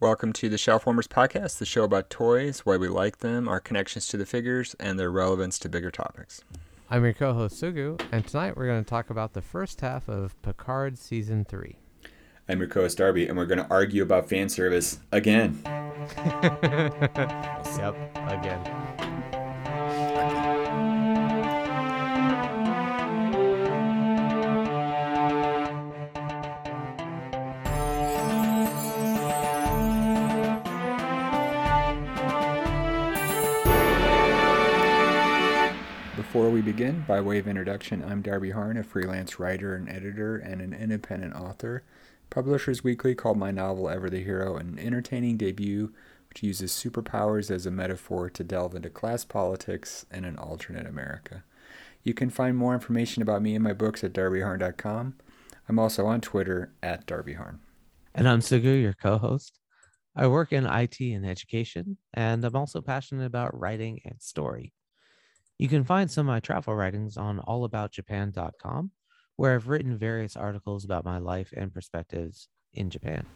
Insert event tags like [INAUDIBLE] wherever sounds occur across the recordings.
Welcome to the Shelfwarmers Podcast, the show about toys, why we like them, our connections to the figures, and their relevance to bigger topics. I'm your co-host Sugu, and tonight we're going to talk about the first half of Picard season three. I'm your co-host Darby, and we're going to argue about fan service again. [LAUGHS] [LAUGHS] yep, again. Before we begin, by way of introduction, I'm Darby Harn, a freelance writer and editor and an independent author. Publishers Weekly called my novel Ever the Hero an entertaining debut which uses superpowers as a metaphor to delve into class politics and an alternate America. You can find more information about me and my books at darbyharn.com. I'm also on Twitter at darbyharn. And I'm Sugu, your co host. I work in IT and education, and I'm also passionate about writing and story. You can find some of my travel writings on allaboutjapan.com, where I've written various articles about my life and perspectives in Japan.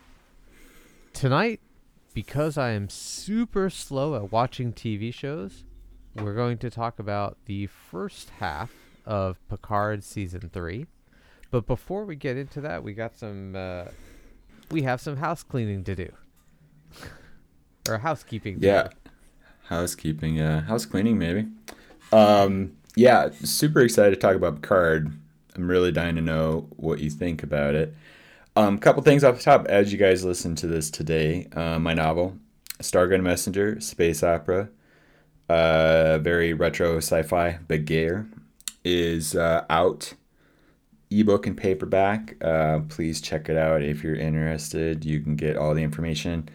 Tonight, because I am super slow at watching TV shows, we're going to talk about the first half of Picard season three. But before we get into that, we got some, uh, we have some house cleaning to do, [LAUGHS] or housekeeping. yeah, housekeeping. Yeah, house cleaning maybe. Um, yeah, super excited to talk about Picard. I'm really dying to know what you think about it. A um, couple things off the top as you guys listen to this today. Uh, my novel, Stargun Messenger, space opera, uh, very retro sci-fi, Begehr, is uh, out, ebook and paperback. Uh, please check it out if you're interested. You can get all the information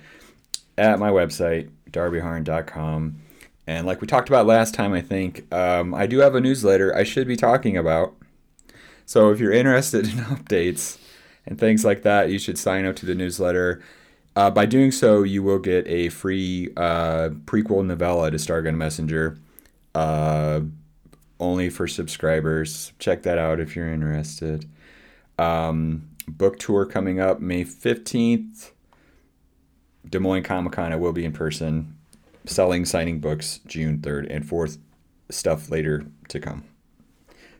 at my website, darbyharn.com. And like we talked about last time, I think, um, I do have a newsletter I should be talking about. So if you're interested [LAUGHS] in updates and things like that, you should sign up to the newsletter. Uh, by doing so, you will get a free uh, prequel novella to Stargun Messenger, uh, only for subscribers. Check that out if you're interested. Um, book tour coming up May 15th. Des Moines Comic Con, I will be in person selling, signing books June 3rd and 4th, stuff later to come.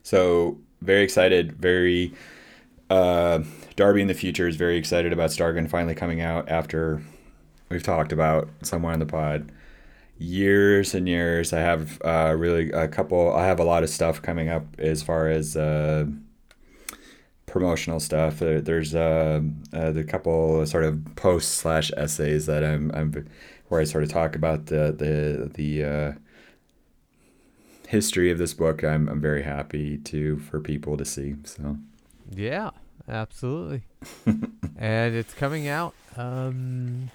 So, very excited, very. Uh, Darby in the future is very excited about Stargun finally coming out after we've talked about somewhere on the pod years and years. I have uh, really a couple. I have a lot of stuff coming up as far as uh, promotional stuff. There, there's uh, uh, the couple sort of posts slash essays that I'm I'm where I sort of talk about the the the uh, history of this book. I'm I'm very happy to for people to see. So yeah, absolutely, [LAUGHS] and it's coming out. Um,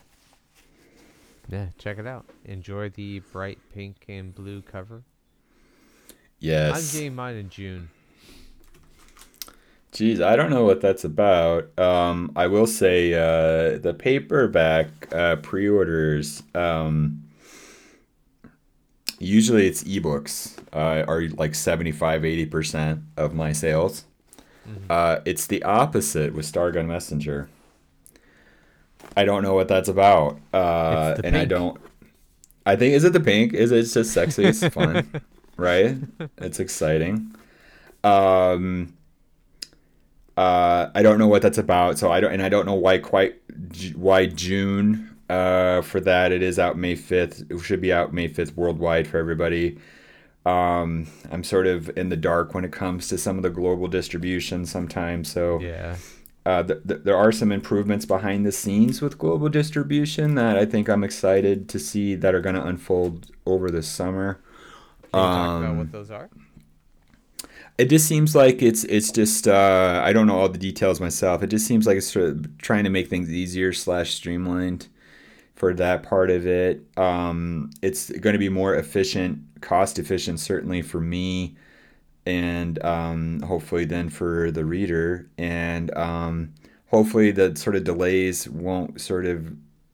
yeah, check it out. Enjoy the bright pink and blue cover. Yes, I'm getting mine in June. Geez, I don't know what that's about. Um, I will say uh, the paperback uh, pre-orders. Um, usually, it's ebooks uh, are like 75 80 percent of my sales. Mm-hmm. Uh, it's the opposite with Stargun Messenger. I don't know what that's about, uh, and pink. I don't. I think is it the pink? Is it just sexy? It's fun, [LAUGHS] right? It's exciting. Um, uh, I don't know what that's about, so I don't, and I don't know why quite why June uh, for that. It is out May fifth. It should be out May fifth worldwide for everybody. Um, I'm sort of in the dark when it comes to some of the global distribution sometimes. So yeah, uh, th- th- there are some improvements behind the scenes with global distribution that I think I'm excited to see that are going to unfold over the summer. Can you um, talk about what um, those are? It just seems like it's it's just uh, I don't know all the details myself. It just seems like it's sort of trying to make things easier slash streamlined for that part of it. Um, it's going to be more efficient, cost efficient, certainly for me, and um, hopefully then for the reader, and um, hopefully the sort of delays won't sort of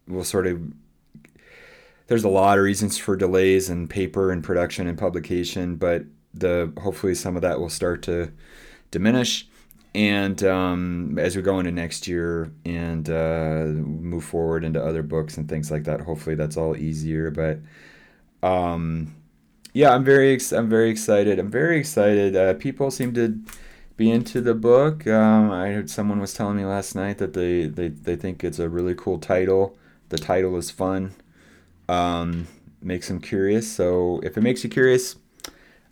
will sort of there's a lot of reasons for delays in paper and production and publication, but the hopefully some of that will start to diminish and um, as we go into next year and uh, move forward into other books and things like that, hopefully that's all easier. But um, yeah, I'm very ex- I'm very excited. I'm very excited. Uh, people seem to be into the book. Um, I heard someone was telling me last night that they, they, they think it's a really cool title. The title is fun. Um, makes them curious. So if it makes you curious,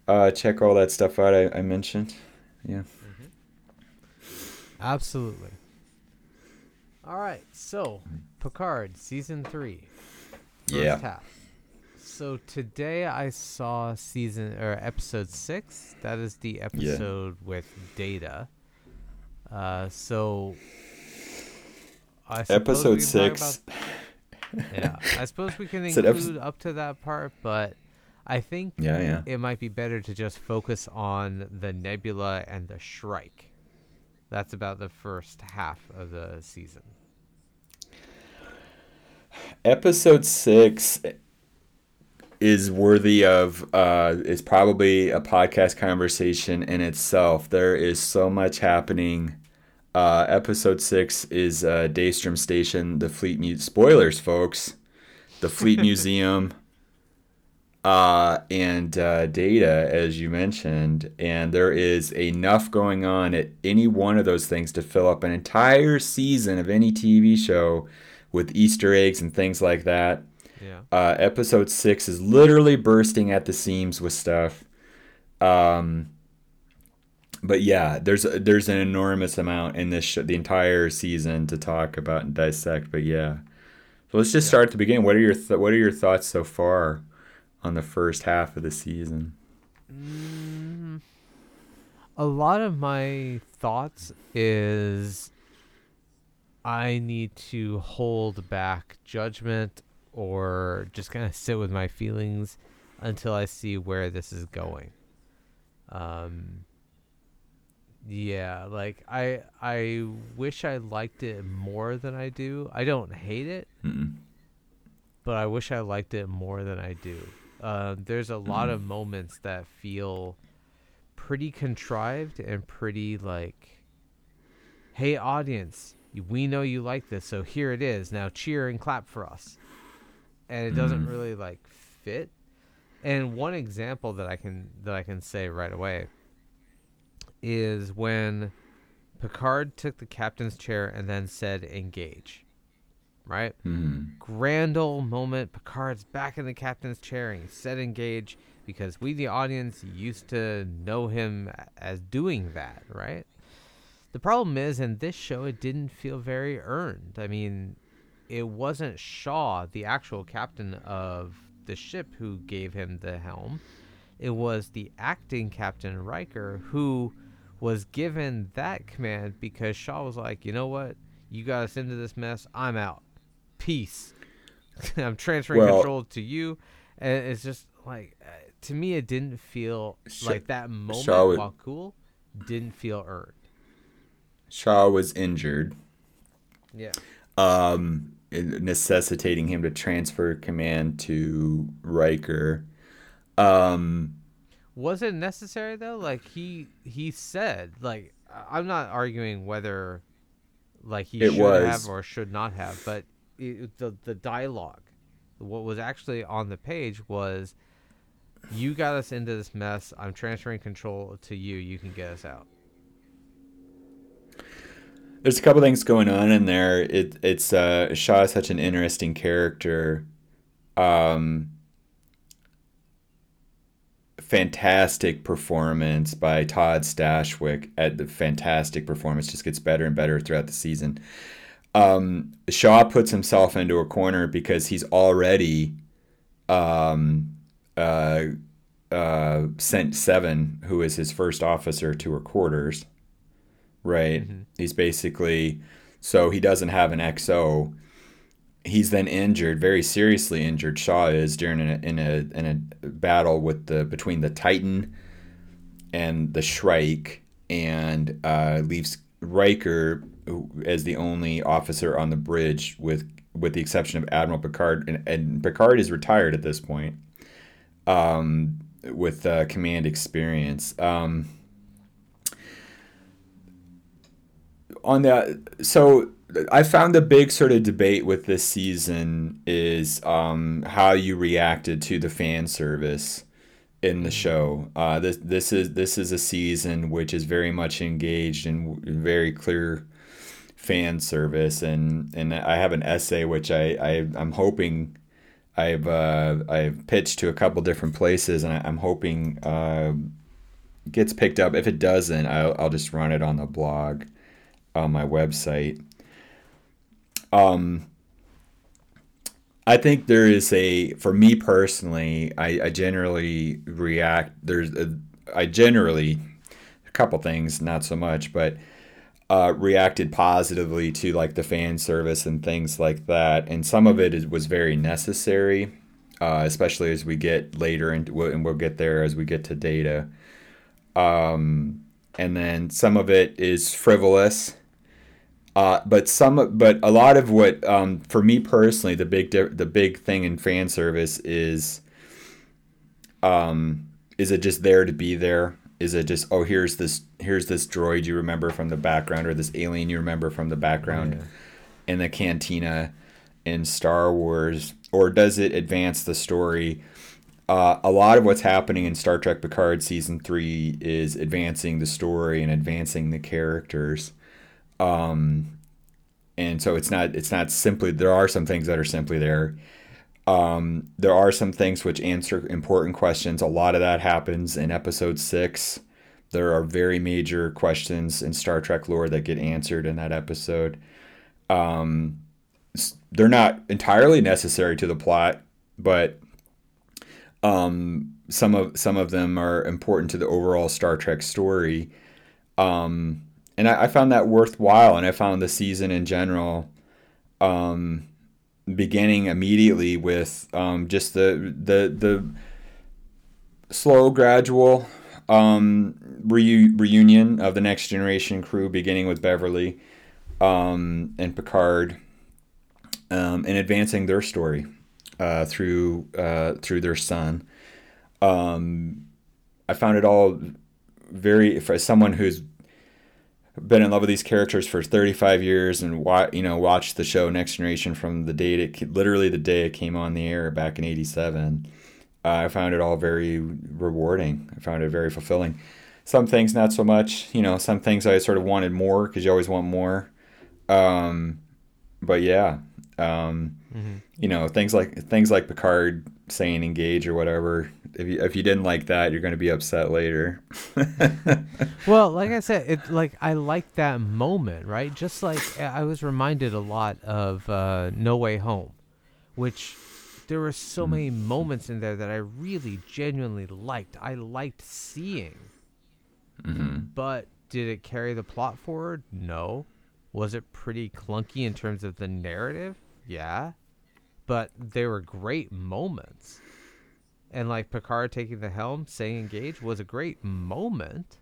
uh, check all that stuff out I, I mentioned. Yeah. Absolutely. All right, so Picard season three, first Yeah. half. So today I saw season or episode six. That is the episode with Data. Uh, so I Episode six. about- [LAUGHS] yeah, I suppose we can [LAUGHS] include episode- up to that part, but I think Yeah, yeah. it might be better to just focus on the nebula and the shrike. That's about the first half of the season. Episode six is worthy of uh, is probably a podcast conversation in itself. There is so much happening. Uh, episode six is uh, Daystrom Station, the Fleet Mu- spoilers, folks. The Fleet [LAUGHS] Museum, uh, and uh, Data, as you mentioned, and there is enough going on at any one of those things to fill up an entire season of any TV show with Easter eggs and things like that. Yeah. Uh, episode six is literally bursting at the seams with stuff. Um, but yeah, there's there's an enormous amount in this sh- the entire season to talk about and dissect. But yeah, so let's just start at the beginning. What are your th- what are your thoughts so far on the first half of the season? Mm, a lot of my thoughts is I need to hold back judgment or just kind of sit with my feelings until I see where this is going. Um yeah, like I I wish I liked it more than I do. I don't hate it, Mm-mm. but I wish I liked it more than I do. Uh, there's a lot of moments that feel pretty contrived and pretty like, hey, audience, we know you like this, so here it is. Now cheer and clap for us. And it doesn't Mhm. really like fit. And one example that I can that I can say right away is when Picard took the captain's chair and then said engage. Right? Mhm. Grand old moment. Picard's back in the captain's chair and he said engage because we, the audience, used to know him as doing that, right? The problem is, in this show, it didn't feel very earned. I mean, it wasn't Shaw, the actual captain of the ship, who gave him the helm. It was the acting captain, Riker, who was given that command because Shaw was like, you know what? You got us into this mess. I'm out. Peace. [LAUGHS] I'm transferring Well- control to you. And it's just like, uh, to me, it didn't feel Sh- like that moment, Shaw while cool, didn't feel earned. Shaw was injured, Yeah. um, necessitating him to transfer command to Riker. Um, Was it necessary though? Like he he said, like I'm not arguing whether like he should was. have or should not have, but the the dialogue, what was actually on the page was, "You got us into this mess. I'm transferring control to you. You can get us out." there's a couple things going on in there. It it's uh, Shaw is such an interesting character. Um, fantastic performance by Todd Stashwick. At the fantastic performance just gets better and better throughout the season. Um, Shaw puts himself into a corner because he's already um, uh, uh, sent Seven, who is his first officer, to her quarters right? He's basically so he doesn't have an XO. He's then injured, very seriously injured. Shaw is during a, in a in a battle with the between the Titan and the Shrike, and uh, leaves Riker as the only officer on the bridge, with with the exception of Admiral Picard, and, and Picard is retired at this point, um, with uh, command experience. Um, on the so I found the big sort of debate with this season is um, how you reacted to the fan service in the show. Uh, this this is this is a season which is very much engaged in very clear fan service, and and I have an essay which I, I I'm hoping I've uh, I've pitched to a couple different places, and I, am hoping uh, gets picked up. If it doesn't, I'll, I'll just run it on the blog on my website. Um, I think there is a for me personally, I, I generally react. There's a, I generally a couple things, not so much, but uh, reacted positively to like the fan service and things like that, and some of it is, was very necessary, uh, especially as we get later into and we'll get there as we get to data. Um, and then some of it is frivolous uh, but some, but a lot of what, um, for me personally, the big the big thing in fan service is, um, is it just there to be there? Is it just oh here's this here's this droid you remember from the background or this alien you remember from the background yeah. in the cantina in Star Wars, or does it advance the story? Uh, a lot of what's happening in Star Trek Picard season three is advancing the story and advancing the characters um, and so it's not it's not simply there are some things that are simply there. Um, there are some things which answer important questions. A lot of that happens in episode six. There are very major questions in Star Trek lore that get answered in that episode. Um, they're not entirely necessary to the plot, but um, some of some of them are important to the overall Star Trek story. Um, and I, I, found that worthwhile, and I found the season in general, um, beginning immediately with um, just the the the slow, gradual um, reu- reunion of the next generation crew, beginning with Beverly um, and Picard, um, and advancing their story uh, through uh, through their son. Um, I found it all very for someone who's been in love with these characters for 35 years and wa- you know watched the show Next Generation from the date it literally the day it came on the air back in 87 uh, I found it all very rewarding. I found it very fulfilling. Some things not so much you know some things I sort of wanted more because you always want more. Um, but yeah um, mm-hmm. you know things like things like Picard saying engage or whatever if you if you didn't like that, you're going to be upset later. [LAUGHS] well, like I said, it like I like that moment, right? Just like I was reminded a lot of uh, No Way Home, which there were so mm. many moments in there that I really genuinely liked. I liked seeing. Mm-hmm. But did it carry the plot forward? No. Was it pretty clunky in terms of the narrative? Yeah. But they were great moments and like Picard taking the helm, saying engage was a great moment.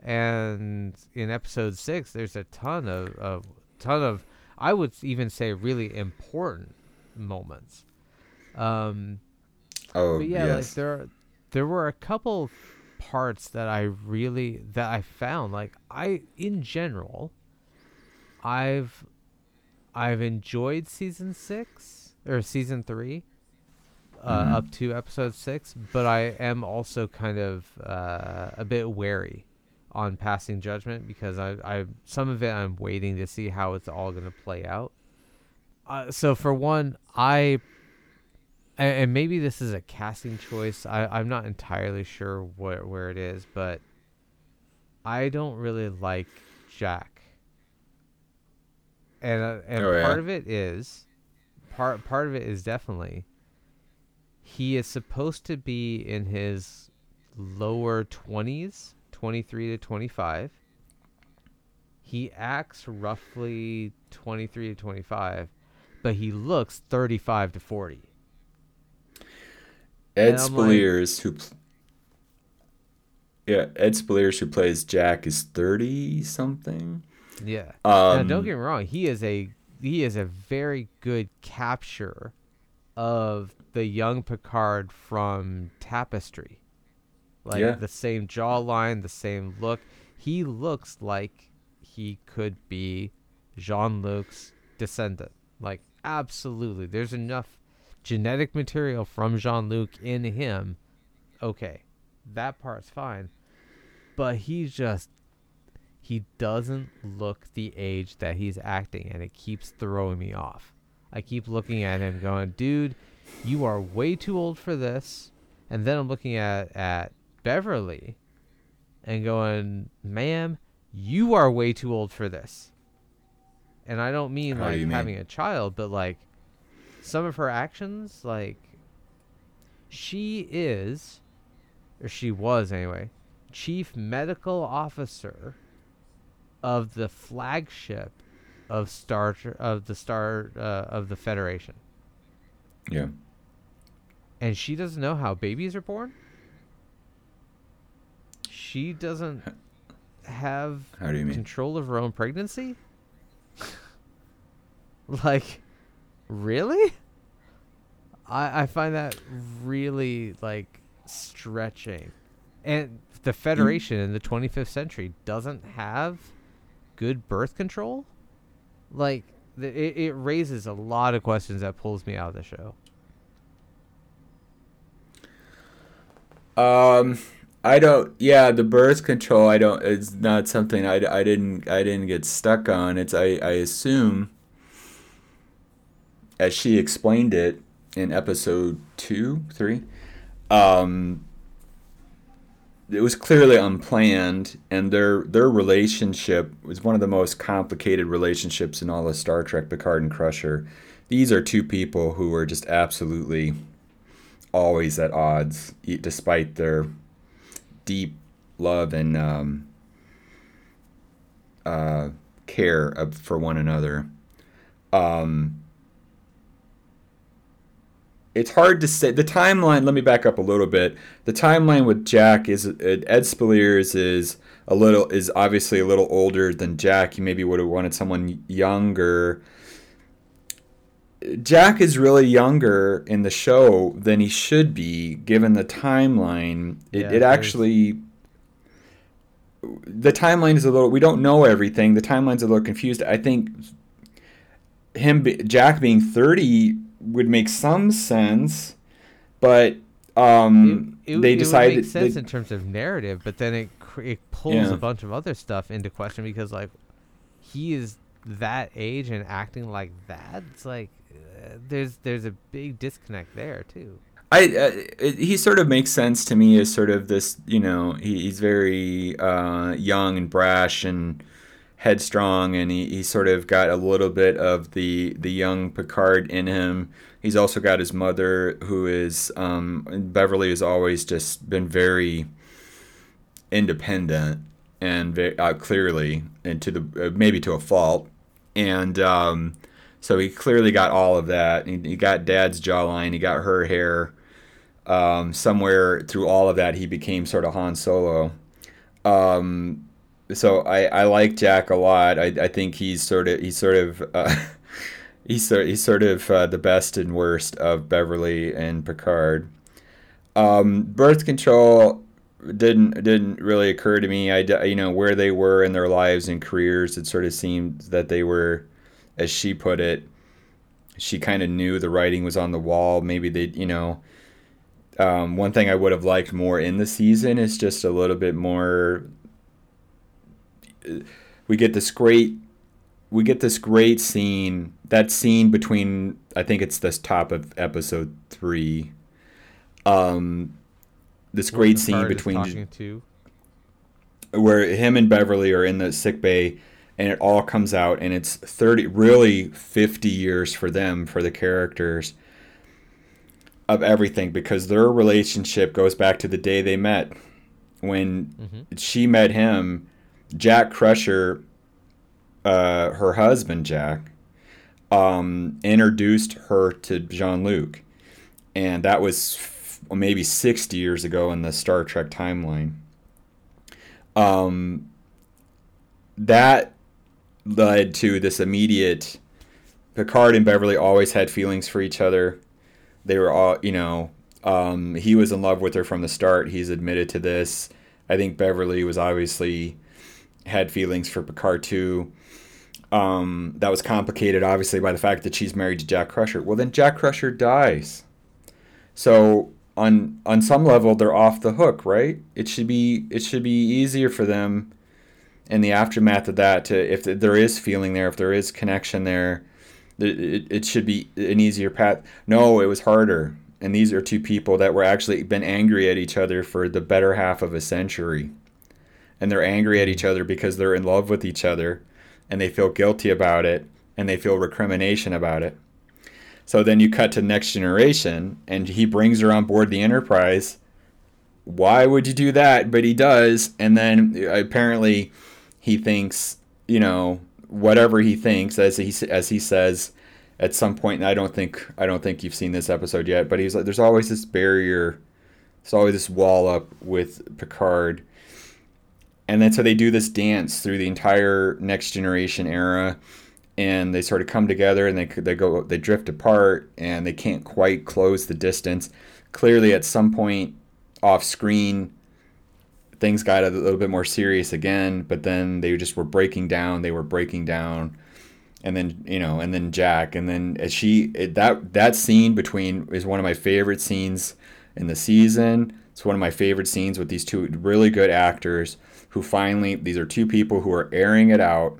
And in episode six, there's a ton of, of ton of I would even say really important moments. Um, oh yeah, yes. like there there were a couple parts that I really that I found like I in general I've I've enjoyed season 6 or season 3 uh, mm-hmm. up to episode six, but I am also kind of uh, a bit wary on passing judgment because I, I some of it I'm waiting to see how it's all going to play out. Uh, so for one, I and maybe this is a casting choice. I, I'm not entirely sure where where it is, but I don't really like Jack, and uh, and oh, part of it is part part of it is definitely he is supposed to be in his lower 20s, 23 to 25. He acts roughly 23 to 25, but he looks 35 to 40. Ed Speleers, like, who pl- yeah, Ed Speleers, who plays Jack, is 30 something. Yeah. Um, now, don't get me wrong. He is a he is a very good capture of the young Picard from Tapestry. Like yeah. the same jawline, the same look. He looks like he could be Jean Luc's descendant. Like, absolutely. There's enough genetic material from Jean Luc in him. Okay, that part's fine. But he's just. He doesn't look the age that he's acting, and it keeps throwing me off. I keep looking at him going, dude, you are way too old for this. And then I'm looking at, at Beverly and going, ma'am, you are way too old for this. And I don't mean How do like mean? having a child, but like some of her actions, like she is, or she was anyway, chief medical officer of the flagship of Star of the Star uh, of the Federation, Yeah. and she doesn't know how babies are born. She doesn't have How do you mean? control of her own pregnancy? [LAUGHS] like, really? I I find that really like stretching, and the Federation in the 25th century doesn't have good birth control. Like, it it raises a lot of questions that pulls me out of the show. Um, I don't. Yeah, the birth control. I don't. It's not something I, I didn't. I didn't get stuck on. It's. I. I assume. As she explained it in episode two, three, um, it was clearly unplanned, and their their relationship was one of the most complicated relationships in all of Star Trek. Picard and Crusher. These are two people who were just absolutely always at odds, despite their deep love and um, uh, care of, for one another. Um, it's hard to say the timeline. Let me back up a little bit. The timeline with Jack is uh, Ed Speleers is a little is obviously a little older than Jack. He maybe would have wanted someone younger. Jack is really younger in the show than he should be, given the timeline. It, Yeah, it actually. The timeline is a little. We don't know everything. The timeline's a little confused. I think him, Jack being thirty, would make some sense, but um, it, it, they it decided would make sense they- in terms of narrative, but then it it pulls Yeah. a bunch of other stuff into question because like he is that age and acting like that. It's like uh, there's there's a big disconnect there too. I uh, it, he sort of makes sense to me as sort of this, you know, he, he's very uh, young and brash and headstrong, and he, he sort of got a little bit of the the young Picard in him. He's also got his mother, who is um, Beverly, has always just been very independent and very, uh, clearly, and to the uh, maybe to a fault, and um, so he clearly got all of that. He, he got dad's jawline, he got her hair. Um, somewhere through all of that, he became sort of Han Solo. Um, so I, I like Jack a lot. I, I think he's sort of he's sort of uh, [LAUGHS] he's sort he's sort of uh, the best and worst of Beverly and Picard. Um, birth control didn't didn't really occur to me. I you know where they were in their lives and careers. It sort of seemed that they were, as she put it, she kind of knew the writing was on the wall. Maybe they you know. Um, one thing I would have liked more in the season is just a little bit more. We get this great, we get this great scene. That scene between I think it's this top of episode three. Um, this great scene between to where him and Beverly are in the sick bay and it all comes out and it's 30 really 50 years for them for the characters of everything because their relationship goes back to the day they met when Mhm. she met him Jack Crusher uh, her husband Jack um, introduced her to Jean-Luc and that was f- maybe 60 years ago in the Star Trek timeline um, that led to this immediate Picard and Beverly always had feelings for each other. They were all, you know, um, he was in love with her from the start. He's admitted to this. I think Beverly was obviously had feelings for Picard too. Um, that was complicated, obviously, by the fact that she's married to Jack Crusher. Well, then Jack Crusher dies. So on on some level, they're off the hook, right? It should be it should be easier for them in the aftermath of that to if there is feeling there, if there is connection there, it, it should be an easier path. No, it was harder. And these are two people that were actually been angry at each other for the better half of a century. And they're angry at each other because they're in love with each other and they feel guilty about it and they feel recrimination about it. So then you cut to next generation and he brings her on board the Enterprise. Why would you do that? But he does. And then uh, apparently he thinks, you know, whatever he thinks as he as he says at some point and I don't think I don't think you've seen this episode yet, but he's like there's always this barrier there's always this wall up with Picard. And then so they do this dance through the entire next generation era and they sort of come together and they they go they drift apart and they can't quite close the distance. Clearly at some point off screen things got a little bit more serious again, but then they just were breaking down. They were breaking down, and then you know, and then Jack, and then she that that scene between is one of my favorite scenes in the season. It's one of my favorite scenes with these two really good actors who finally these are two people who are airing it out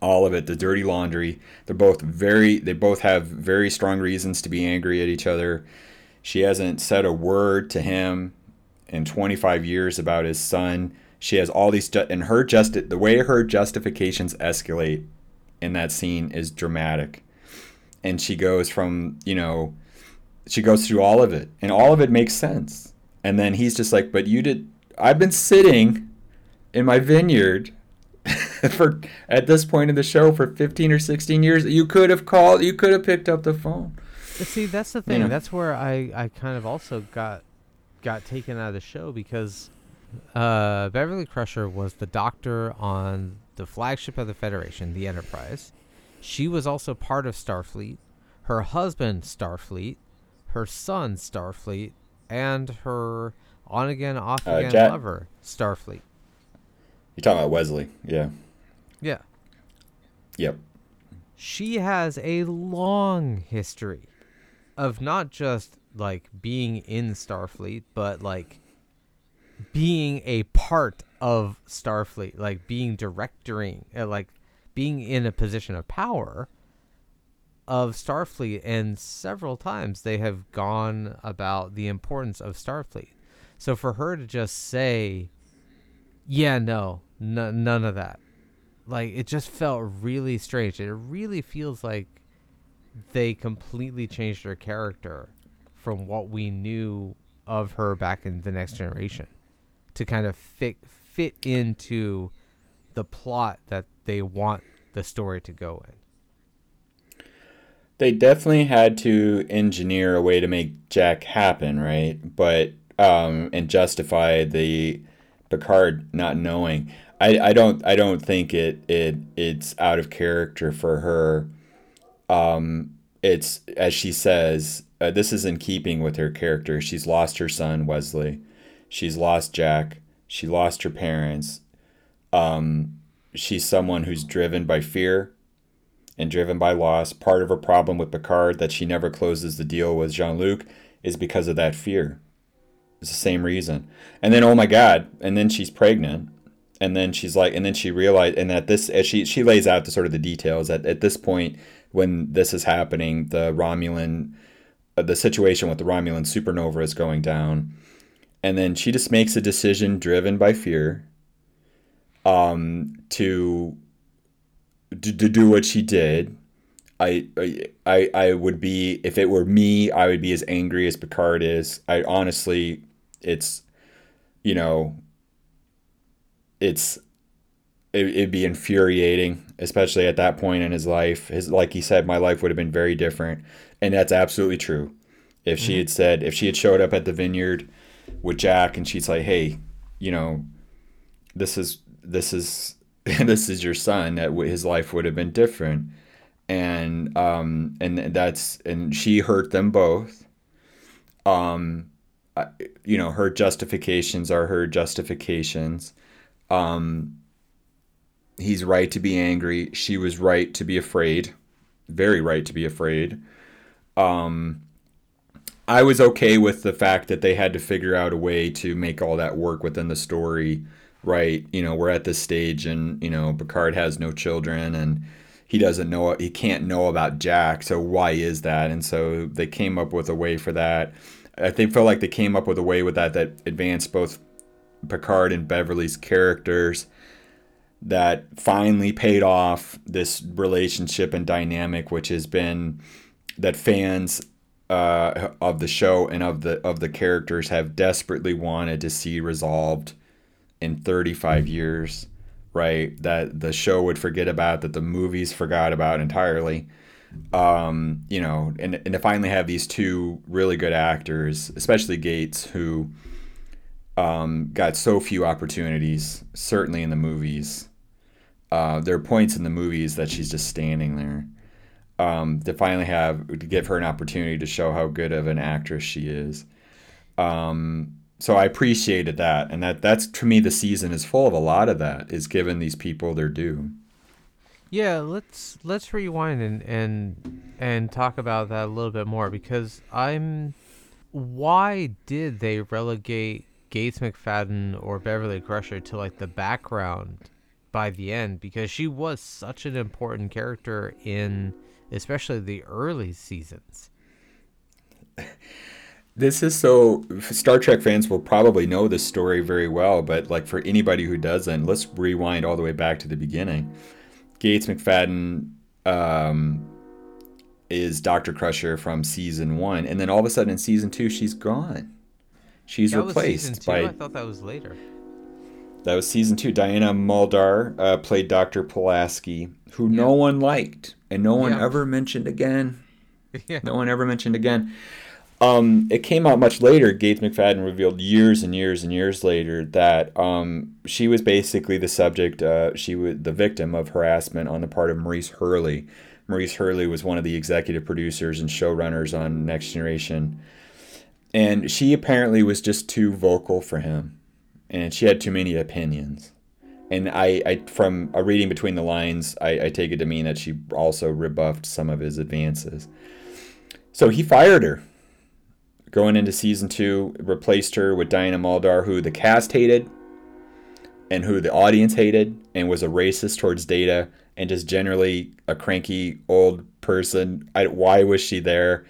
all of it the dirty laundry they're both very they both have very strong reasons to be angry at each other she hasn't said a word to him in 25 years about his son. She has all these, and her just the way her justifications escalate in that scene is dramatic. And she goes from, you know, she goes through all of it, and all of it makes sense. And then he's just like, but you did, I've been sitting in my vineyard [LAUGHS] for at this point in the show for 15 or 16 years you could have called you could have picked up the phone but see that's the thing you know? that's where i i kind of also got got taken out of the show because uh, Beverly Crusher was the doctor on the flagship of the Federation, the Enterprise. She was also part of Starfleet. Her husband, Starfleet. Her son, Starfleet. And her on again, off again uh, lover, Starfleet. You're talking about Wesley, yeah. Yeah. Yep. She has a long history of not just like being in Starfleet, but like being a part of Starfleet, like being directoring, uh, like being in a position of power of Starfleet. And several times they have gone about the importance of Starfleet. So for her to just say, yeah, no, none of that, like it just felt really strange. It really feels like they completely changed her character from what we knew of her back in the next generation to kind of fit fit into the plot that they want the story to go in. They definitely had to engineer a way to make Jack happen, right? But um, and justify the Picard not knowing. I, I don't I don't think it it it's out of character for her. Um, it's as she says, uh, this is in keeping with her character. She's lost her son Wesley, she's lost Jack, she lost her parents. Um, she's someone who's driven by fear and driven by loss. Part of her problem with Picard that she never closes the deal with Jean Luc is because of that fear. It's the same reason. And then oh my God, and then she's pregnant. And then she's like, and then she realized, and at this, as she she lays out the sort of the details. At at this point, when this is happening, the Romulan uh, the situation with the Romulan supernova is going down, and then she just makes a decision driven by fear, um, to to, to do what she did. I, I I would be if it were me, I would be as angry as Picard is. I honestly, it's, you know, it's it, it'd be infuriating, especially at that point in his life. His like he said, my life would have been very different and that's absolutely true. If she mm-hmm. had said, if she had showed up at the vineyard with Jack and she's like, hey, you know, this is this is [LAUGHS] this is your son, that his life would have been different. And um and that's and she hurt them both. Um, you know, her justifications are her justifications. Um, He's right to be angry. She was right to be afraid. Very right to be afraid. Um, I was okay with the fact that they had to figure out a way to make all that work within the story, right? You know, we're at this stage and, you know, Picard has no children and he doesn't know, he can't know about Jack. So why is that? And so they came up with a way for that. I think felt like they came up with a way with that that advanced both Picard and Beverly's characters that finally paid off this relationship and dynamic, which has been that fans uh, of the show and of the of the characters have desperately wanted to see resolved in 35 years, right? That the show would forget about, that the movies forgot about entirely. Um, you know, and, and to finally have these two really good actors, especially Gates, who um, got so few opportunities, certainly in the movies. Uh, there are points in the movies that she's just standing there. Um, to finally have to give her an opportunity to show how good of an actress she is. Um, so I appreciated that, and that that's to me the season is full of a lot of that. Is giving these people their due. Yeah, let's let's rewind and and and talk about that a little bit more because I'm. Why did they relegate Gates McFadden or Beverly Crusher to like the background by the end because she was such an important character in especially the early seasons. [LAUGHS] This is so Star Trek fans will probably know this story very well, but like for anybody who doesn't, let's rewind all the way back to the beginning. Gates McFadden um, is Dr. Crusher from season one, and then all of a sudden in season two, she's gone. She's that replaced by. I thought that was later. That was season two. Diana Muldaur uh, played Dr. Pulaski, who yeah. no one liked and no one yeah. ever mentioned again. [LAUGHS] yeah. No one ever mentioned again. Um, it came out much later. Gates McFadden revealed years and years and years later that um, she was basically the subject. Uh, she was the victim of harassment on the part of Maurice Hurley. Maurice Hurley was one of the executive producers and showrunners on Next Generation, and she apparently was just too vocal for him and she had too many opinions. And I, I from a reading between the lines, I, I take it to mean that she also rebuffed some of his advances. So he fired her. Going into season two, replaced her with Diana Muldaur, who the cast hated and who the audience hated, and was a racist towards Data and just generally a cranky old person. I, why was she there?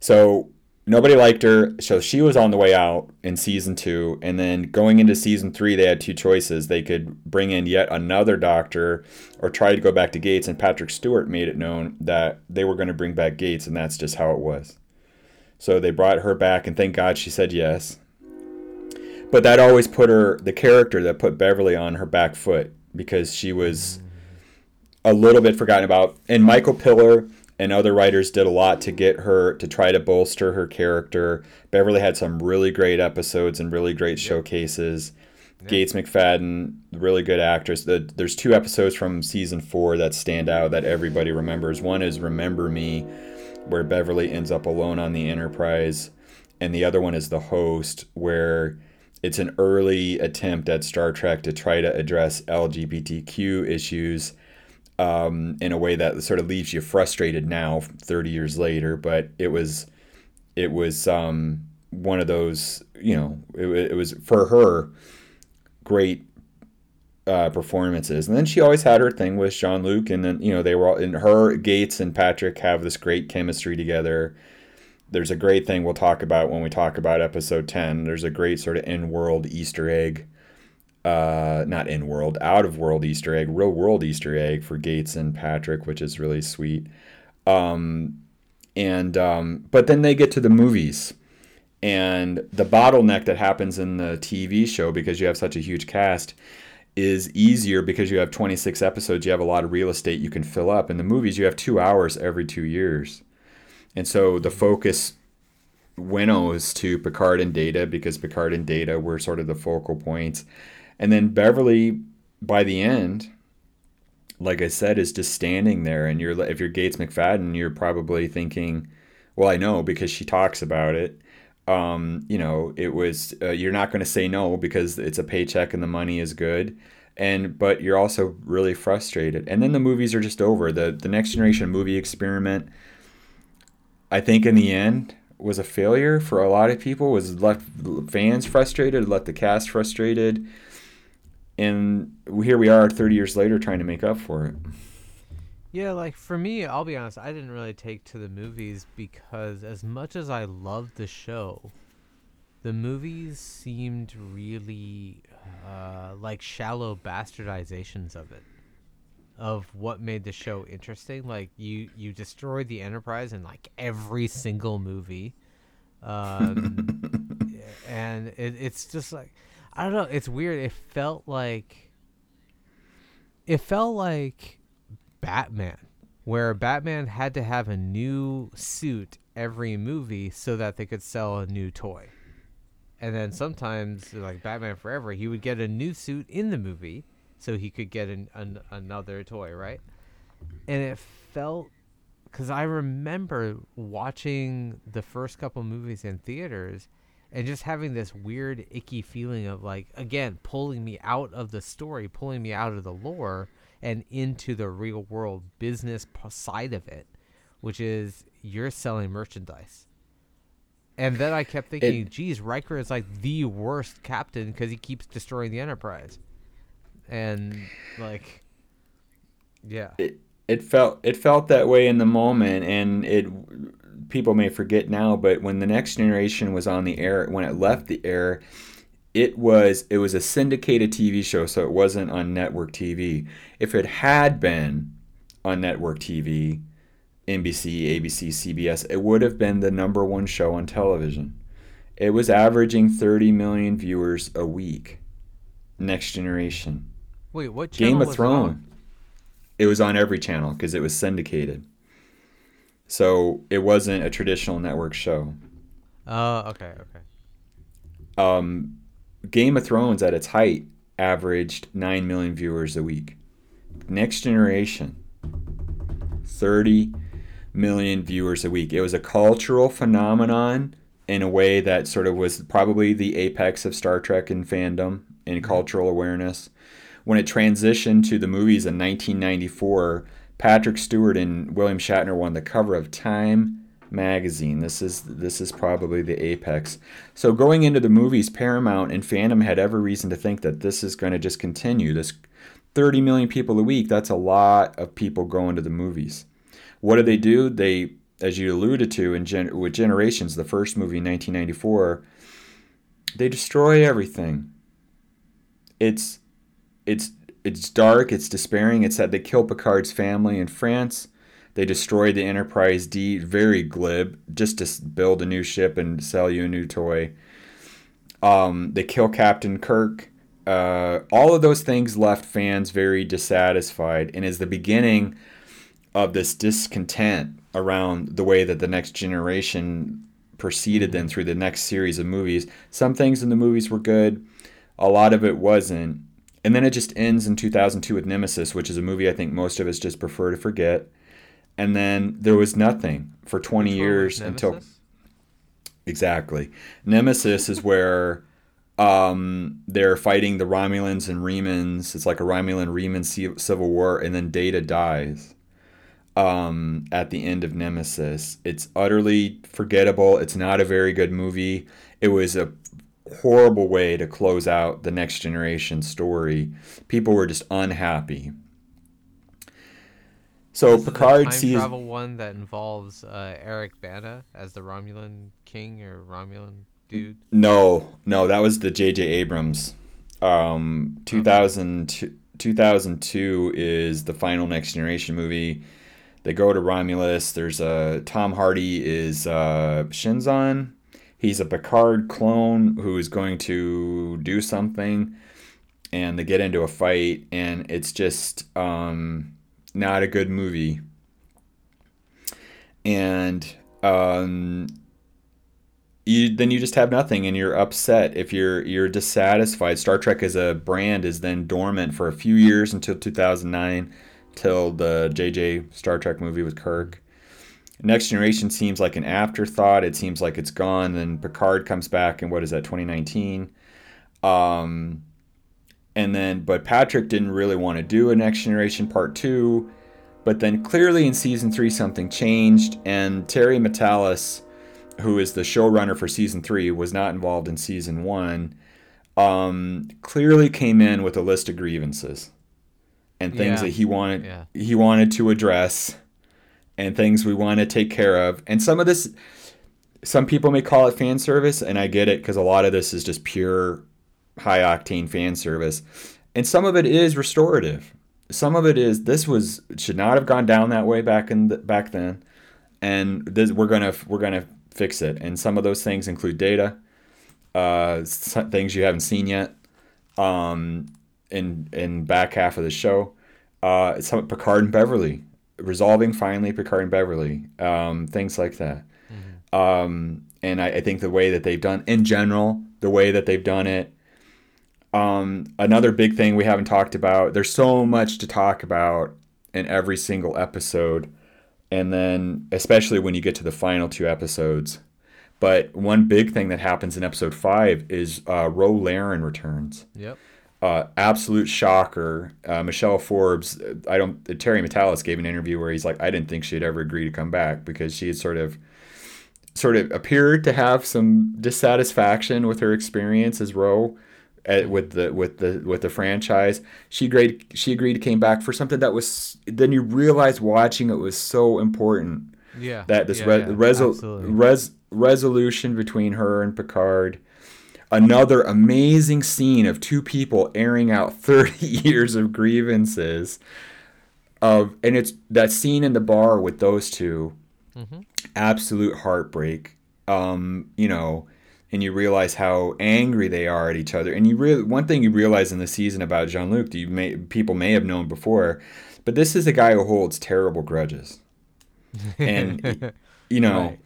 So nobody liked her, so she was on the way out in season two. And then going into season three, they had two choices. They could bring in yet another doctor or try to go back to Gates. And Patrick Stewart made it known that they were going to bring back Gates, and that's just how it was. So they brought her back, and thank God she said yes. But that always put her, the character that put Beverly on her back foot because she was a little bit forgotten about. And Michael Piller and other writers did a lot to get her to try to bolster her character. Beverly had some really great episodes and really great showcases. Yeah. Gates McFadden, really good actress. The, there's two episodes from season four that stand out that everybody remembers. One is Remember Me, where Beverly ends up alone on the Enterprise, and the other one is The Host, where it's an early attempt at Star Trek to try to address LGBTQ issues um, in a way that sort of leaves you frustrated now, 30 years later. But it was, it was um, one of those, you know, it, it was for her great uh, performances. And then she always had her thing with Jean Luc, and then you know they were all in her Gates and Patrick have this great chemistry together. There's a great thing we'll talk about when we talk about episode 10. There's a great sort of in world Easter egg uh, not in world, out of world Easter egg, real world Easter egg for Gates and Patrick, which is really sweet. Um, and um, but then they get to the movies, and the bottleneck that happens in the TV show because you have such a huge cast is easier because you have 26 episodes. You have a lot of real estate you can fill up. In the movies, you have two hours every two years, and so the focus winnows to Picard and Data because Picard and Data were sort of the focal points and then Beverly, by the end, like I said, is just standing there. And you're if you're Gates McFadden, you're probably thinking, well, I know because she talks about it. Um, you know, it was uh, you're not going to say no because it's a paycheck and the money is good. and but you're also really frustrated. And then the movies are just over. The the next generation movie experiment I think in the end was a failure for a lot of people was left fans frustrated, left the cast frustrated. And here we are 30 years later trying to make up for it. Yeah, like for me, I'll be honest, I didn't really take to the movies because as much as I loved the show, the movies seemed really uh, like shallow bastardizations of it, of what made the show interesting. Like you, you destroyed the Enterprise in like every single movie, um, [LAUGHS] and it, it's just like I don't know. It's weird. It felt like it felt like Batman, where Batman had to have a new suit every movie so that they could sell a new toy. And then sometimes, like Batman Forever, he would get a new suit in the movie so he could get an, an another toy, right? And it felt because I remember watching the first couple movies in theaters and just having this weird icky feeling of like again pulling me out of the story pulling me out of the lore and into the real world business side of it, which is you're selling merchandise. And then I kept thinking, it, geez, Riker is like the worst captain because he keeps destroying the Enterprise. And like, yeah, it it felt it felt that way in the moment, and it people may forget now, but when the next generation was on the air, when it left the air, it was it was a syndicated TV show, so it wasn't on network TV. If it had been on network TV, NBC, ABC, CBS, it would have been the number one show on television. It was averaging 30 million viewers a week. Next Generation. Wait, what Game of Thrones. It, it was on every channel because it was syndicated. So it wasn't a traditional network show. Oh, uh, okay, okay. Um, Game of Thrones at its height averaged 9 million viewers a week. Next Generation, 30 million viewers a week. It was a cultural phenomenon in a way that sort of was probably the apex of Star Trek in fandom and mm-hmm. cultural awareness. When it transitioned to the movies in 1994, Patrick Stewart and William Shatner won the cover of Time magazine. This is this is probably the apex. So going into the movies, Paramount and Phantom had every reason to think that this is going to just continue. This 30 million people a week, that's a lot of people going to the movies. What do they do? They, as you alluded to, in gen- with Generations, the first movie in 1994, they destroy everything. It's it's it's dark, it's despairing. It's that they kill Picard's family in France they destroyed the Enterprise D, very glib, just to build a new ship and sell you a new toy. Um, they kill Captain Kirk. Uh, all of those things left fans very dissatisfied and is the beginning of this discontent around the way that the next generation proceeded then through the next series of movies. Some things in the movies were good, a lot of it wasn't. And then it just ends in 2002 with Nemesis, which is a movie I think most of us just prefer to forget and then there was nothing for 20 Which years until exactly. Nemesis is where um, they're fighting the romulans and remans. It's like a romulan reman civil war and then data dies um, at the end of nemesis. It's utterly forgettable. It's not a very good movie. It was a horrible way to close out the next generation story. People were just unhappy so this Picard time sees travel one that involves uh, Eric Bana as the Romulan king or Romulan dude. No, no, that was the J.J. Abrams. Um, 2000, 2002 is the final Next Generation movie. They go to Romulus. There's a Tom Hardy is uh, Shinzon. He's a Picard clone who is going to do something, and they get into a fight, and it's just um, not a good movie. And um, you then you just have nothing and you're upset if you're you're dissatisfied. Star Trek as a brand is then dormant for a few years until 2009 till the JJ Star Trek movie with Kirk. Next Generation seems like an afterthought. It seems like it's gone. Then Picard comes back in what is that 2019? Um, and then but Patrick didn't really want to do a Next Generation Part Two, but then clearly in season three something changed, and Terry Matalas, who is the showrunner for season three, was not involved in season one. Um, clearly came in with a list of grievances and things Yeah. that he wanted Yeah. he wanted to address and things we want to take care of. And some of this some people may call it fan service and I get it cuz a lot of this is just pure high octane fan service. And some of it is restorative. Some of it is this was should not have gone down that way back in the, back then. And this we're going to we're to fix it. And some of those things include data uh, things you haven't seen yet um, in in back half of the show. Uh, some Picard and Beverly resolving finally Picard and Beverly, um, things like that. Um, and I, I think the way that they've done in general, the way that they've done it. Um, another big thing we haven't talked about. There's so much to talk about in every single episode, and then especially when you get to the final two episodes. But one big thing that happens in episode five is uh, Ro Laren returns. Yep. Uh, absolute shocker. Uh, Michelle Forbes, uh, I don't. Terry Matalas gave an interview where he's like, I didn't think she'd ever agree to come back because she had sort of, sort of appeared to have some dissatisfaction with her experience as Ro. At, with the with the with the franchise, she agreed. She agreed came back for something that was. Then you realize watching it was so important Yeah. that this yeah, re- yeah, resol- res- resolution between her and Picard. Another amazing scene of two people airing out [LAUGHS] 30 years of grievances. Of and it's that scene in the bar with those 2 Mm-hmm. absolute heartbreak. Um, you know, and you realize how angry they are at each other. And you really one thing you realize in the season about Jean Luc that you may people may have known before, but this is a guy who holds terrible grudges. [LAUGHS] And you know, Right.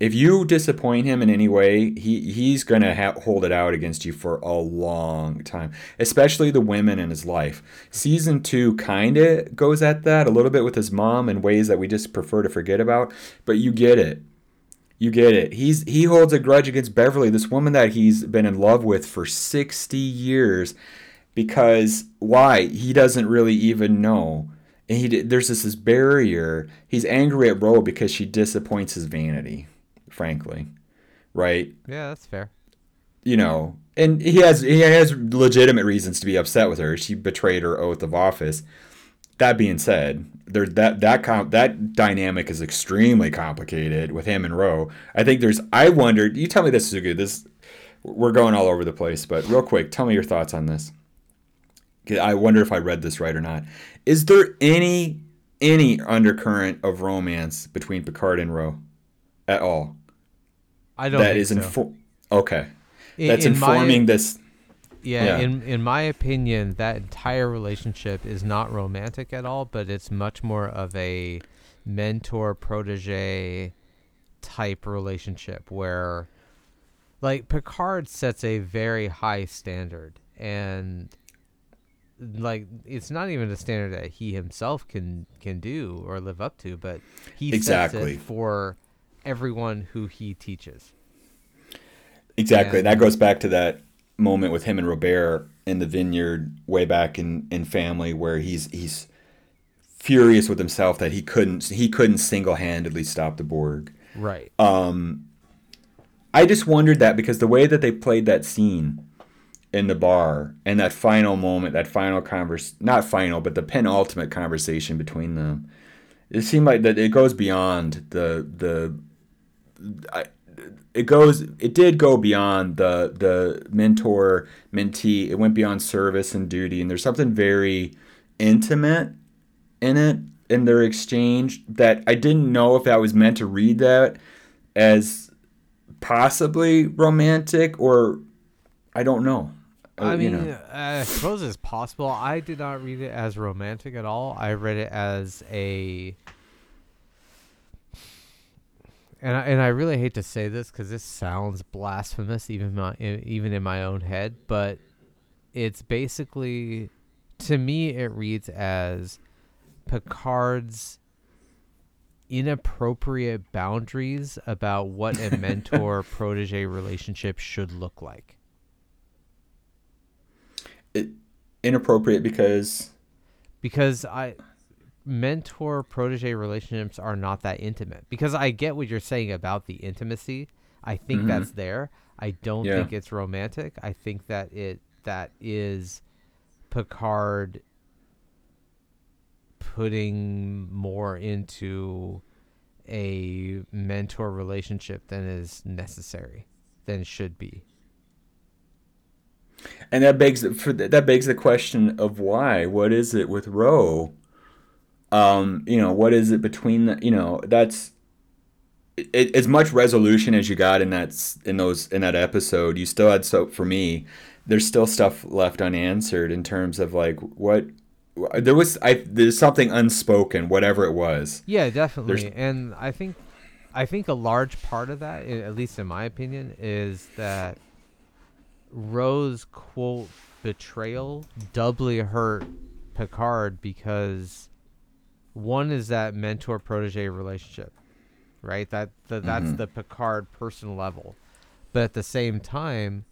if you disappoint him in any way, he he's gonna ha- hold it out against you for a long time. Especially the women in his life. Season two kind of goes at that a little bit with his mom in ways that we just prefer to forget about. But you get it. You get it. He's he holds a grudge against Beverly, this woman that he's been in love with for sixty years, because why? He doesn't really even know. And he there's this, this barrier. He's angry at Ro because she disappoints his vanity, frankly, right? yeah, that's fair. You know, and he has he has legitimate reasons to be upset with her. She betrayed her oath of office. That being said, there that that com- that dynamic is extremely complicated with him and Ro. I think there's. I wondered. You tell me this is good. This we're going all over the place, but real quick, tell me your thoughts on this. I wonder if I read this right or not. Is there any any undercurrent of romance between Picard and Ro at all? I don't. That is so. info- okay. In- That's in my- informing this. Yeah, Yeah. in in my opinion, that entire relationship is not romantic at all, but it's much more of a mentor protege type relationship where like Picard sets a very high standard and like it's not even a standard that he himself can can do or live up to, but he sets Exactly. it for everyone who he teaches. Exactly. And- that goes back to that moment with him and Robert in the vineyard way back in, in family where he's he's furious with himself that he couldn't he couldn't single handedly stop the Borg. Right. Um I just wondered that because the way that they played that scene in the bar and that final moment, that final converse not final, but the penultimate conversation between them. It seemed like that it goes beyond the the I, it goes it did go beyond the the mentor mentee it went beyond service and duty and there's something very intimate in it in their exchange that I didn't know if I was meant to read that as possibly romantic or I don't know. Uh, I you mean, know. I suppose it's possible. I did not read it as romantic at all. I read it as a, and I, and I really hate to say this because this sounds blasphemous, even my even in my own head. But it's basically, to me, it reads as Picard's inappropriate boundaries about what a mentor [LAUGHS] protege relationship should look like. inappropriate because because I mentor protege relationships are not that intimate. Because I get what you're saying about the intimacy. I think Mhm. that's there. I don't Yeah. think it's romantic. I think that it that is Picard putting more into a mentor relationship than is necessary, than should be. and that begs for that begs the question of why. What is it with Ro? Um, you know, what is it between the, you know, that's it, as much resolution as you got in that in those in that episode. You still had so for me, there's still stuff left unanswered in terms of like what there was I there's something unspoken, whatever it was. Yeah, definitely. And I think I think a large part of that, at least in my opinion, is that Ro's quote betrayal doubly hurt Picard because one is that mentor protege relationship, right? That the, that's Mhm. the Picard person level, but at the same time,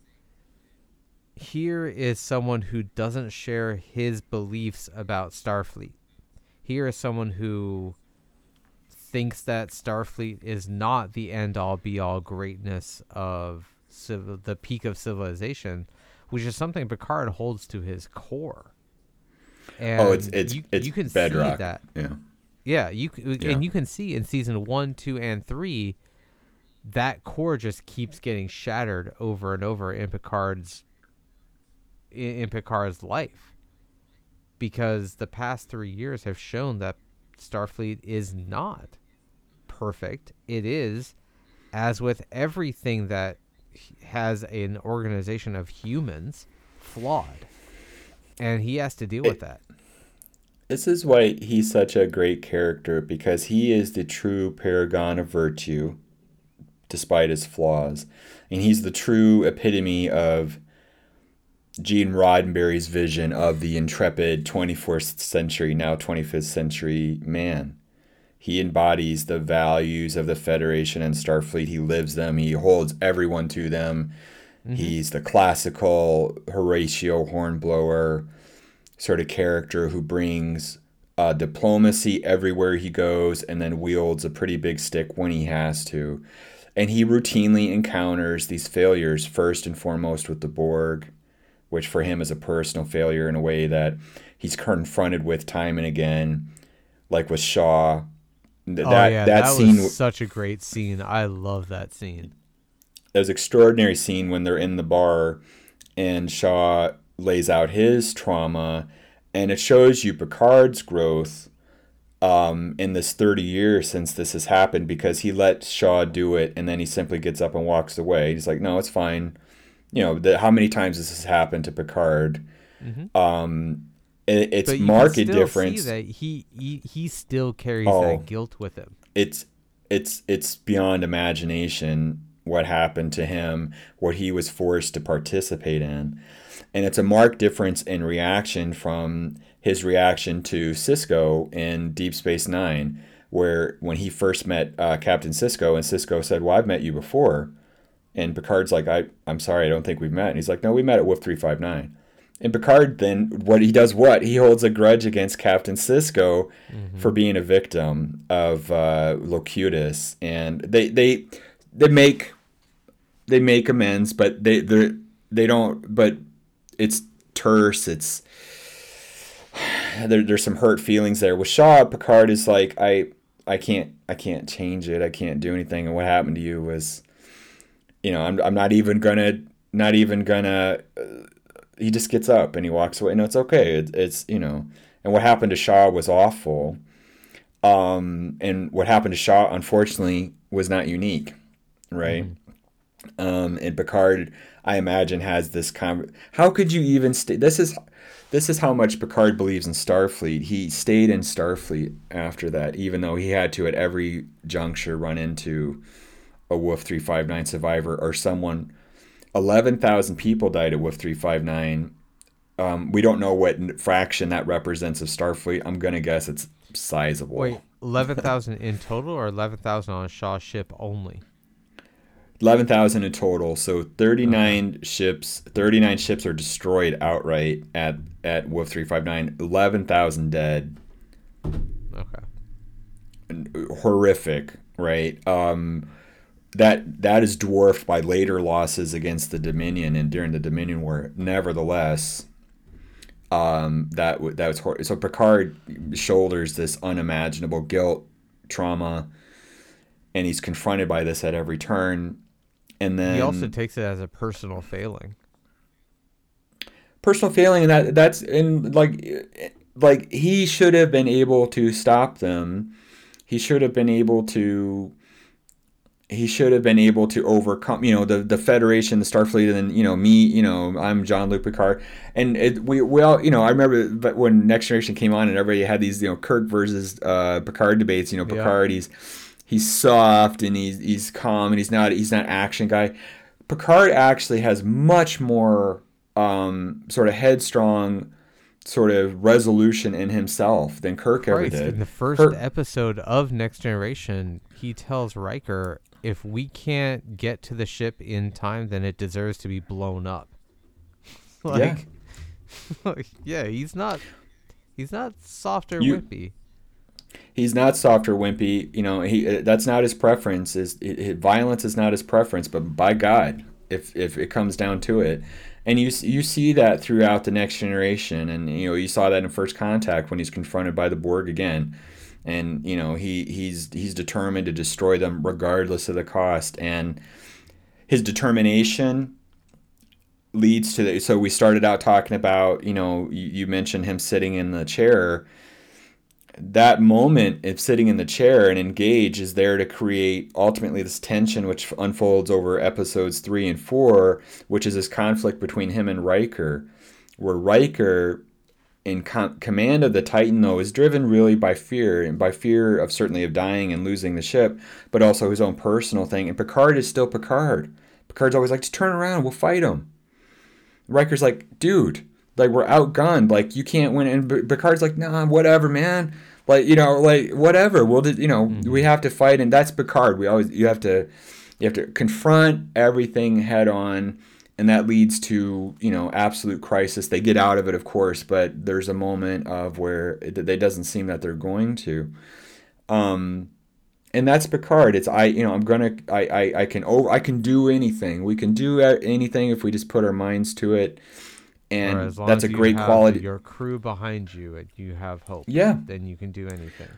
here is someone who doesn't share his beliefs about Starfleet. Here is someone who thinks that Starfleet is not the end all be all greatness of civil, the peak of civilization, which is something Picard holds to his core. And oh, it's it's you, it's you can bedrock. see that. Yeah. Yeah, you Yeah. and you can see in season one, two, and three that core just keeps getting shattered over and over in Picard's in, in Picard's life because the past three years have shown that Starfleet is not perfect. It is, as with everything that has an organization of humans, flawed, and he has to deal with that. This is why he's such a great character because he is the true paragon of virtue, despite his flaws. And he's the true epitome of Gene Roddenberry's vision of the intrepid 24th century, now 25th century man. He embodies the values of the Federation and Starfleet. He lives them, he holds everyone to them. He's the classical Horatio Hornblower sort of character who brings uh, diplomacy everywhere he goes and then wields a pretty big stick when he has to. And he routinely encounters these failures, first and foremost with the Borg, which for him is a personal failure in a way that he's confronted with time and again, like with Shaw. Th- oh that, yeah, that, that, scene was such a great scene. I love that scene. There's an extraordinary scene when they're in the bar and Shaw lays out his trauma and it shows you Picard's growth um, in this 30 years since this has happened because he let Shaw do it and then he simply gets up and walks away. He's like, no, it's fine. You know, the, how many times this has happened to Picard? Um, it, it's marked difference see that he, he he still carries Oh. that guilt with him. it's it's it's beyond imagination what happened to him, what he was forced to participate in. And it's a marked difference in reaction from his reaction to Sisko in Deep Space Nine, where when he first met uh, Captain Sisko, and Sisko said, Well, I've met you before. And Picard's like, I, I'm sorry, I don't think we've met. And he's like, No, we met at Wolf 359. And Picard then, what he does, what? He holds a grudge against Captain Sisko for being a victim of uh, Locutus. And they, they, they make, they make amends, but they, they, they don't, but it's terse. It's, there, there's some hurt feelings there. With Shaw, Picard is like, I, I can't, I can't change it. I can't do anything. And what happened to you was, you know, I'm, I'm not even gonna, not even gonna. Uh, he just gets up and he walks away. No, it's okay. It, it's you know, and what happened to Shaw was awful. Um, and what happened to Shaw, unfortunately, was not unique, right? Um, and Picard, I imagine, has this con. How could you even stay? This is, this is how much Picard believes in Starfleet. He stayed in Starfleet after that, even though he had to at every juncture run into a Wolf three five nine survivor or someone. Eleven thousand people died at Wolf three five nine. Um, we don't know what fraction that represents of Starfleet. I'm gonna guess it's sizable. Wait, [LAUGHS] eleven thousand in total, or eleven thousand on Shaw's ship only? Eleven thousand in total. So thirty nine ships. Thirty nine ships are destroyed outright at at Wolf three five nine. Eleven thousand dead. Okay. Horrific, right? Um, that that is dwarfed by later losses against the Dominion and during the Dominion War. Nevertheless, um, that w- that was hor- so Picard shoulders this unimaginable guilt, trauma, and he's confronted by this at every turn. And then He also takes it as a personal failing. personal failing, and that that's in like like he should have been able to stop them. He should have been able to he should have been able to overcome, you know, the the Federation, the Starfleet, and then you know me, you know, I'm Jean-Luc Picard, and it, we we all, you know, I remember but when Next Generation came on and everybody had these, you know, Kirk versus uh, Picard debates. You know, Yeah. He's he's soft and he's he's calm and he's not he's not action guy. Picard actually has much more um, sort of headstrong sort of resolution in himself than Kirk ever did. in the first Kirk- episode of Next Generation, he tells Riker, "If we can't get to the ship in time, then it deserves to be blown up." [LAUGHS] like, [LAUGHS] like, yeah, he's not, he's not soft or You- wimpy. He's not soft or wimpy. You know, he uh, that's not his preference. Is violence is not his preference. But by God, if if it comes down to it, and you you see that throughout the next generation, and you know you saw that in First Contact when he's confronted by the Borg again, and you know he he's he's determined to destroy them regardless of the cost, and his determination leads to the, so we started out talking about you know you, you mentioned him sitting in the chair that moment of sitting in the chair and engage is there to create ultimately this tension which unfolds over episodes three and four, which is this conflict between him and Riker, where Riker, in com- command of the Titan, though, is driven really by fear and by fear of certainly of dying and losing the ship, but also his own personal thing. And Picard is still Picard. Picard's always like, just turn around, we'll fight him. Riker's like, dude, like we're outgunned, like you can't win. And Picard's like, nah, whatever, man. Like you know, like whatever. We'll just, you know, we have to fight, and that's Picard. We always you have to you have to confront everything head on, and that leads to you know absolute crisis. They get out of it, of course, but there's a moment of where it, it doesn't seem that they're going to. Um, and that's Picard. It's I, you know, I'm gonna, I, I, I can over, I can do anything. We can do anything if we just put our minds to it, and that's a you great have quality. Your crew behind you, and you have hope. Yeah. then you can do anything.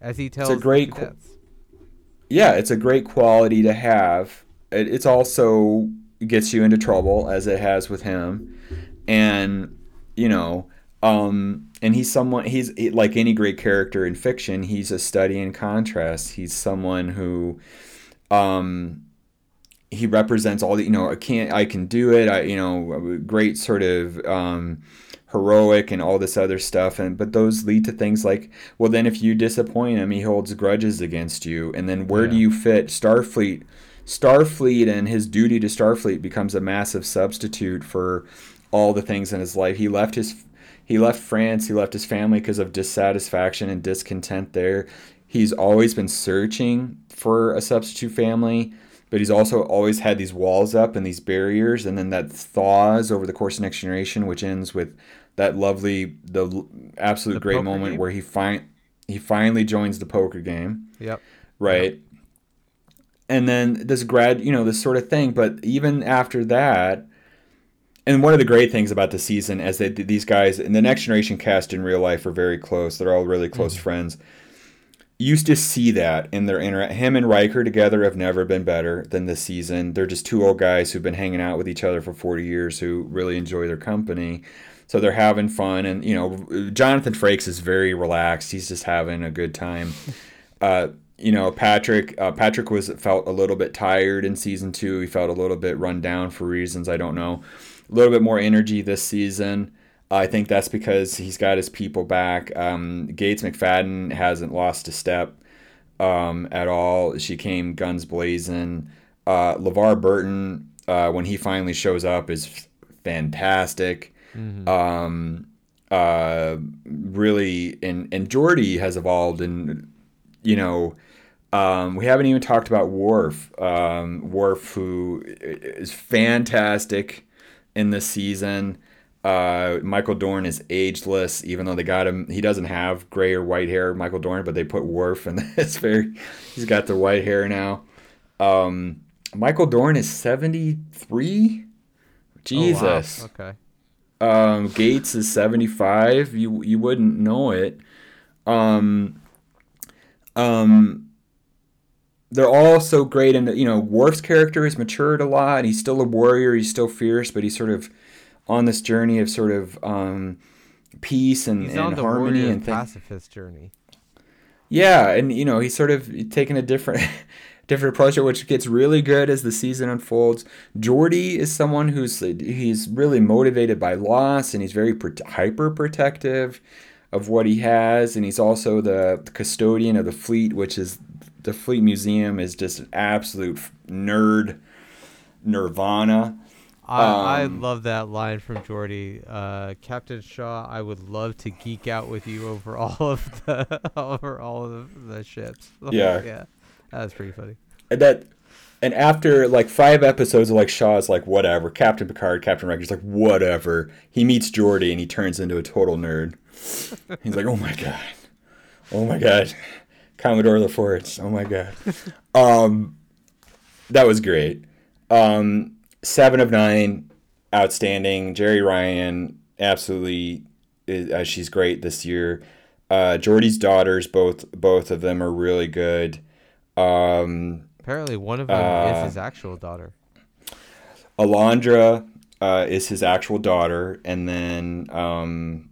As he tells a the great qu- yeah, it's a great quality to have. It, it's also gets you into trouble as it has with him, and you know, um, and he's someone. He's like any great character in fiction. He's a study in contrast. He's someone who, um, he represents all the you know. I can't. I can do it. I you know, great sort of. Um, heroic and all this other stuff and but those lead to things like well then if you disappoint him he holds grudges against you and then where do you fit starfleet starfleet and his duty to starfleet becomes a massive substitute for all the things in his life he left his he left france he left his family because of dissatisfaction and discontent there he's always been searching for a substitute family but he's also always had these walls up and these barriers and then that thaws over the course of next generation which ends with that lovely the absolute The great moment game? where he find he finally joins the poker game. Yep. right? And then this grad you know this sort of thing but even after that and one of the great things about the season as they these guys in the next generation cast in real life are very close. They're all really close mm-hmm. friends. you used to see that in their inter him and Riker together have never been better than this season. They're just two old guys who've been hanging out with each other for 40 years who really enjoy their company. So they're having fun and you know Jonathan Frakes is very relaxed. He's just having a good time. [LAUGHS] Uh, you know Patrick uh, Patrick was felt a little bit tired in season 2. He felt a little bit run down for reasons I don't know. A little bit more energy this season. I think that's because he's got his people back. Um, Gates McFadden hasn't lost a step um, at all. She came guns blazing. Uh, LeVar Burton, uh, when he finally shows up, is f- fantastic. Um, uh, really, and and Geordi has evolved, and you know, Um, we haven't even talked about Worf. Um, Worf, who is fantastic in this season. Uh, Michael Dorn is ageless, even though they got him. He doesn't have gray or white hair, Michael Dorn, but they put Worf, and it's [LAUGHS] very. He's got the white hair now. Um, Michael Dorn is seventy three. Jesus. Oh, wow. Okay. Um, Gates is seventy five. You you wouldn't know it. Um, um, they're all so great, and you know Worf's character has matured a lot. He's still a warrior. He's still fierce, but he's sort of on this journey of sort of um, peace and, and harmony and pacifist journey. Yeah, and you know he's sort of taking a different [LAUGHS] different approach, which gets really good as the season unfolds. Geordi is someone who's he's really motivated by loss, and he's very pro- hyper protective of what he has, and he's also the custodian of the fleet, which is the fleet museum is just an absolute nerd nirvana. I, Um, I love that line from Geordi. Uh, Captain Shaw, I would love to geek out with you over [LAUGHS] all of the over all of the ships. [LAUGHS] Yeah. yeah, that's pretty funny. And that and after like five episodes of like Shaw's like whatever, Captain Picard, Captain Riker's like whatever. He meets Geordi and he turns into a total nerd. [LAUGHS] He's like, oh my god, oh my god, Commodore LaForge, oh my god. Um, that was great. Um, seven of nine, outstanding. Jeri Ryan, absolutely, uh, she's great this year. Uh, Geordi's daughters, both both of them are really good. Um, Apparently, one of them Uh, is his actual daughter. Alandra uh, is his actual daughter, and then um,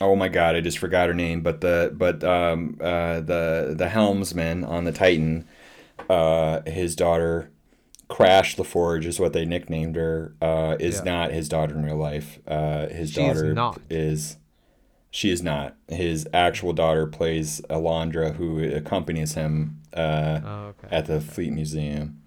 oh my god, I just forgot her name. But the but um, uh, the the helmsman on the Titan, uh, his daughter, Crash LaForge is what they nicknamed her. Uh, is Yeah. not his daughter in real life. Uh, his She's daughter not. is. She is not. His actual daughter plays Alandra, who accompanies him uh, Oh, okay. at the Fleet Museum.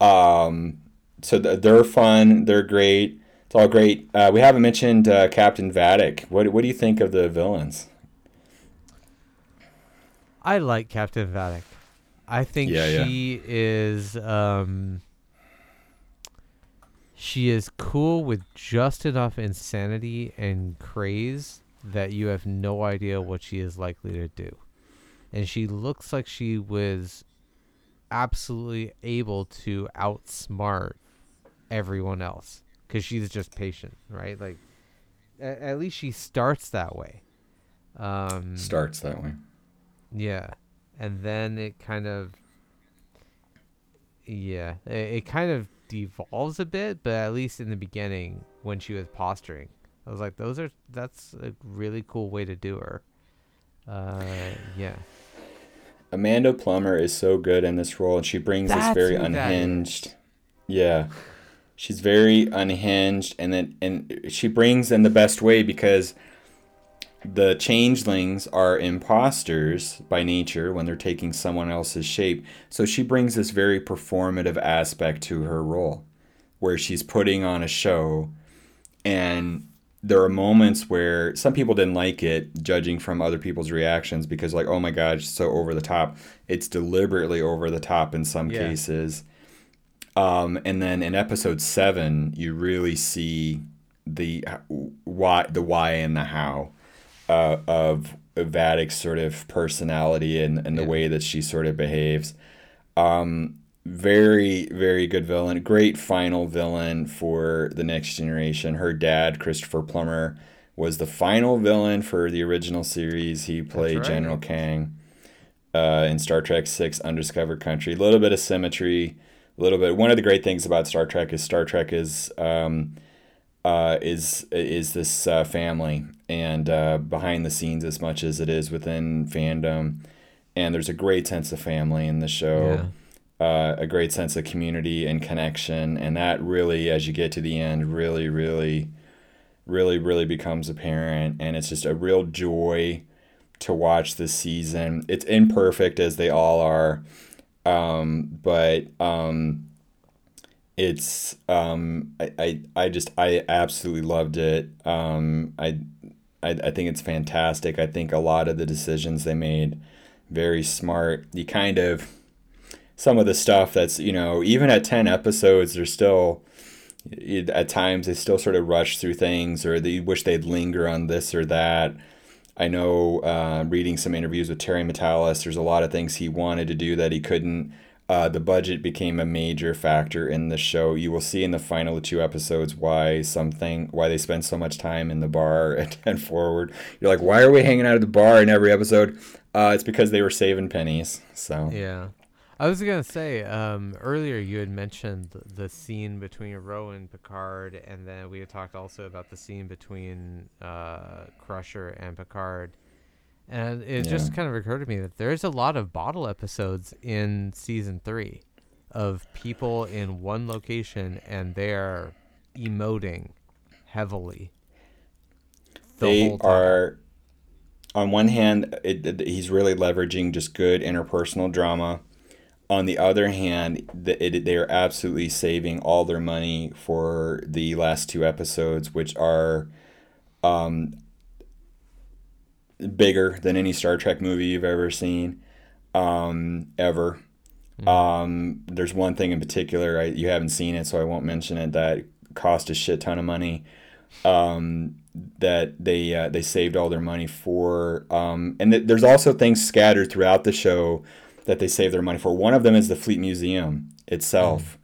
Um, so th- they're fun. They're great. It's all great. Uh, we haven't mentioned uh, Captain Vadic. What What do you think of the villains? I like Captain Vadic. I think Yeah, yeah. she is um she is cool with just enough insanity and craze that you have no idea what she is likely to do. And she looks like she was absolutely able to outsmart everyone else cuz she's just patient, right? Like at, at least she starts that way. Um Starts that way. yeah, and then it kind of, yeah, it, it kind of devolves a bit, but at least in the beginning when she was posturing, I was like, those are that's a really cool way to do her. Uh, yeah, Amanda Plummer is so good in this role, and she brings That's this very who that is. unhinged. Yeah, she's very unhinged, and then and she brings in the best way because the changelings are imposters by nature when they're taking someone else's shape. So she brings this very performative aspect to her role, where she's putting on a show, and there are moments where some people didn't like it, judging from other people's reactions, because like, oh my god, it's so over the top. It's deliberately over the top in some Yeah. cases. Um, and then in episode seven, you really see the why, the why, and the how uh, of Vadic's sort of personality and, and the Yeah. way that she sort of behaves. Um, very, very good villain. Great final villain for the next generation. Her dad, Christopher Plummer, was the final villain for the original series. He played right. General Kang uh, in Star Trek Six: Undiscovered Country. A little bit of symmetry. A little bit. One of the great things about Star Trek is Star Trek is um, uh, is is this uh, family and uh, behind the scenes as much as it is within fandom. And there's a great sense of family in the show, uh, a great sense of community and connection, and that really, as you get to the end, really, really, really, really becomes apparent. And it's just a real joy to watch this season. It's imperfect as they all are, um, but um, it's um, I, I I just I absolutely loved it. Um, I, I I think it's fantastic. I think a lot of the decisions they made very smart. You kind of some of the stuff that's you know even at 10 episodes they're still at times they still sort of rush through things or they wish they'd linger on this or that i know uh, reading some interviews with terry matalas there's a lot of things he wanted to do that he couldn't uh, the budget became a major factor in the show. You will see in the final two episodes why something why they spend so much time in the bar [LAUGHS] and, and forward. You're like why are we hanging out at the bar in every episode? Uh, it's because they were saving pennies so. Yeah. I was gonna say um, earlier you had mentioned the scene between Ro and Picard, and then we had talked also about the scene between uh, Crusher and Picard, and it just kind of occurred to me that there's a lot of bottle episodes in season three, of people in one location and they're emoting heavily. the they are on one hand it, it- he's really leveraging just good interpersonal drama on the other hand the, it, they are absolutely saving all their money for the last two episodes which are um, bigger than any star trek movie you've ever seen um, ever um, there's one thing in particular I, you haven't seen it so i won't mention it that cost a shit ton of money um, that they uh, they saved all their money for. Um, and th- there's also things scattered throughout the show that they save their money for. One of them is the Fleet Museum itself,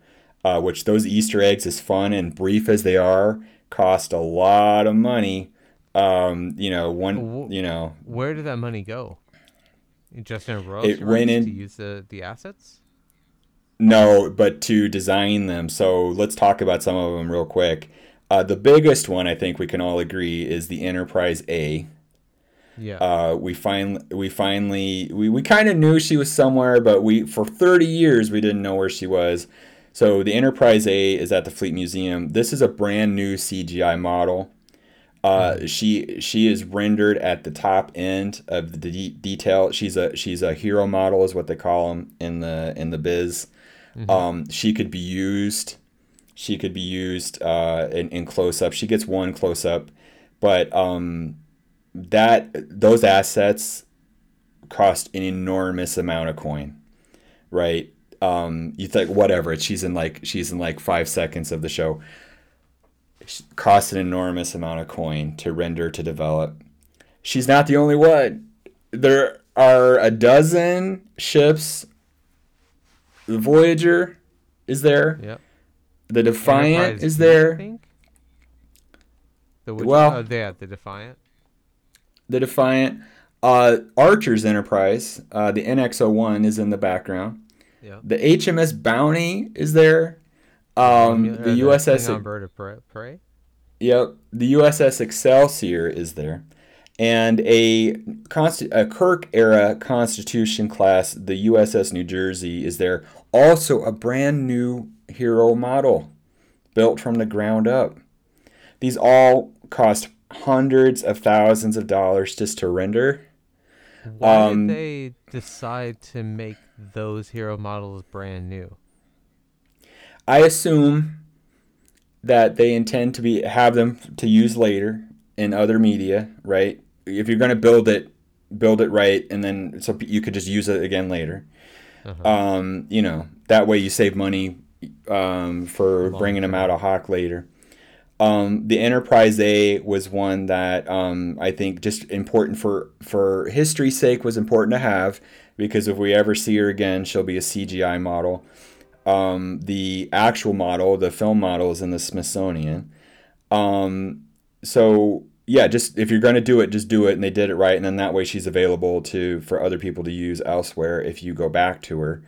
uh, which those Easter eggs, as fun and brief as they are, cost a lot of money. Um, you know, one, you know, Where did that money go? Just in royalty It went in- to use the, the assets. No, but to design them. So let's talk about some of them real quick. Uh, the biggest one, I think we can all agree, is the Enterprise A. Yeah. Uh, we finally, we finally, we, we kind of knew she was somewhere, but we for 30 years we didn't know where she was. So the Enterprise A is at the Fleet Museum. This is a brand new CGI model. Uh, she she is rendered at the top end of the de- detail. She's a she's a hero model, is what they call them in the in the biz. Um, she could be used. She could be used uh, in, in close up. She gets one close up, but um, that those assets cost an enormous amount of coin, right? Um, you think whatever she's in like she's in like five seconds of the show. She cost an enormous amount of coin to render to develop. She's not the only one. There are a dozen ships. The Voyager is there. yep. The Defiant Enterprise is I there. think? The which, Well- oh, yeah, the Defiant. the Defiant. Uh, Archer's Enterprise, uh, the NX-01 is in the background. Yeah. The HMS Bounty is there. Um, the USS, Klingon Bird of Prey. yep, the USS Excelsior is there, and a consti- a Kirk era Constitution class, the USS New Jersey is there. Also, a brand new hero model, built from the ground up. These all cost hundreds of thousands of dollars just to render. Why Um, did they decide to make those hero models brand new? I assume that they intend to be have them to use later in other media, right? If you're going to build it, build it right, and then so you could just use it again later. Uh-huh. Um, you know, that way you save money um, for Long bringing them out of Hawk later. Um, the Enterprise A was one that um, I think just important for for history's sake was important to have because if we ever see her again, she'll be a CGI model. Um, the actual model, the film model, is in the Smithsonian. Um, so yeah, just if you're going to do it, just do it, and they did it right, and then that way she's available to for other people to use elsewhere if you go back to her.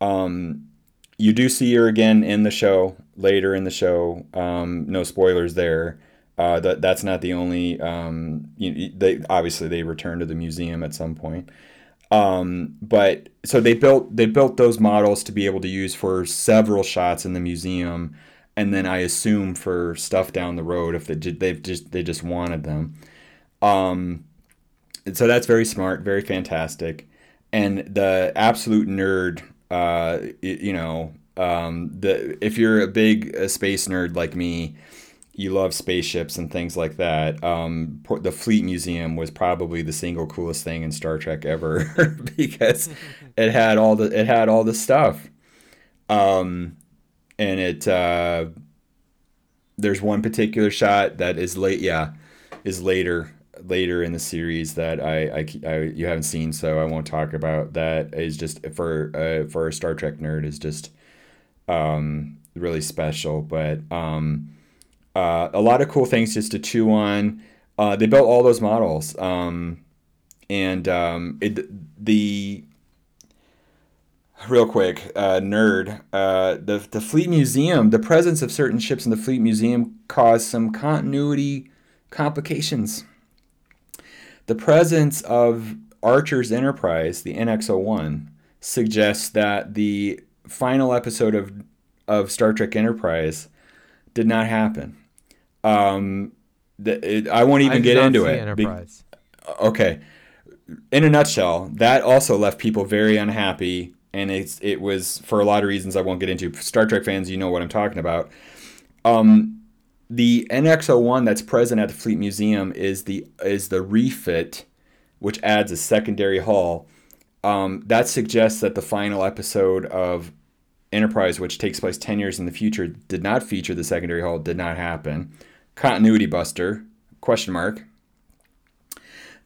Um, you do see her again in the show later in the show. Um, no spoilers there. Uh, that that's not the only. Um, you, they obviously they return to the museum at some point. Um, but so they built they built those models to be able to use for several shots in the museum, and then I assume for stuff down the road if they they've just they just wanted them. Um, so that's very smart, very fantastic, and the absolute nerd. Uh, you know, um, the if you're a big uh, space nerd like me, you love spaceships and things like that, um, the Fleet Museum was probably the single coolest thing in Star Trek ever [LAUGHS] because [LAUGHS] it had all the it had all the stuff. Um, and it uh, there's one particular shot that is late, yeah, is later later in the series that I, I, I you haven't seen, so I won't talk about. That is just for uh, for a Star Trek nerd is just um, really special. But um, uh, a lot of cool things just to chew on. Uh, they built all those models, um, and um, it, the real quick uh, nerd uh, the the Fleet Museum, the presence of certain ships in the Fleet Museum caused some continuity complications. The presence of Archer's Enterprise, the NX-01, suggests that the final episode of of Star Trek Enterprise did not happen. Um, the, it, I won't even I get into it. Be- Enterprise. okay. In a nutshell, that also left people very unhappy, and it's it was for a lot of reasons I won't get into. Star Trek fans, you know what I'm talking about. Um, the NX-01 that's present at the Fleet Museum is the is the refit, which adds a secondary hull. Um, that suggests that the final episode of Enterprise, which takes place 10 years in the future, did not feature the secondary hull, did not happen. Continuity buster, question mark.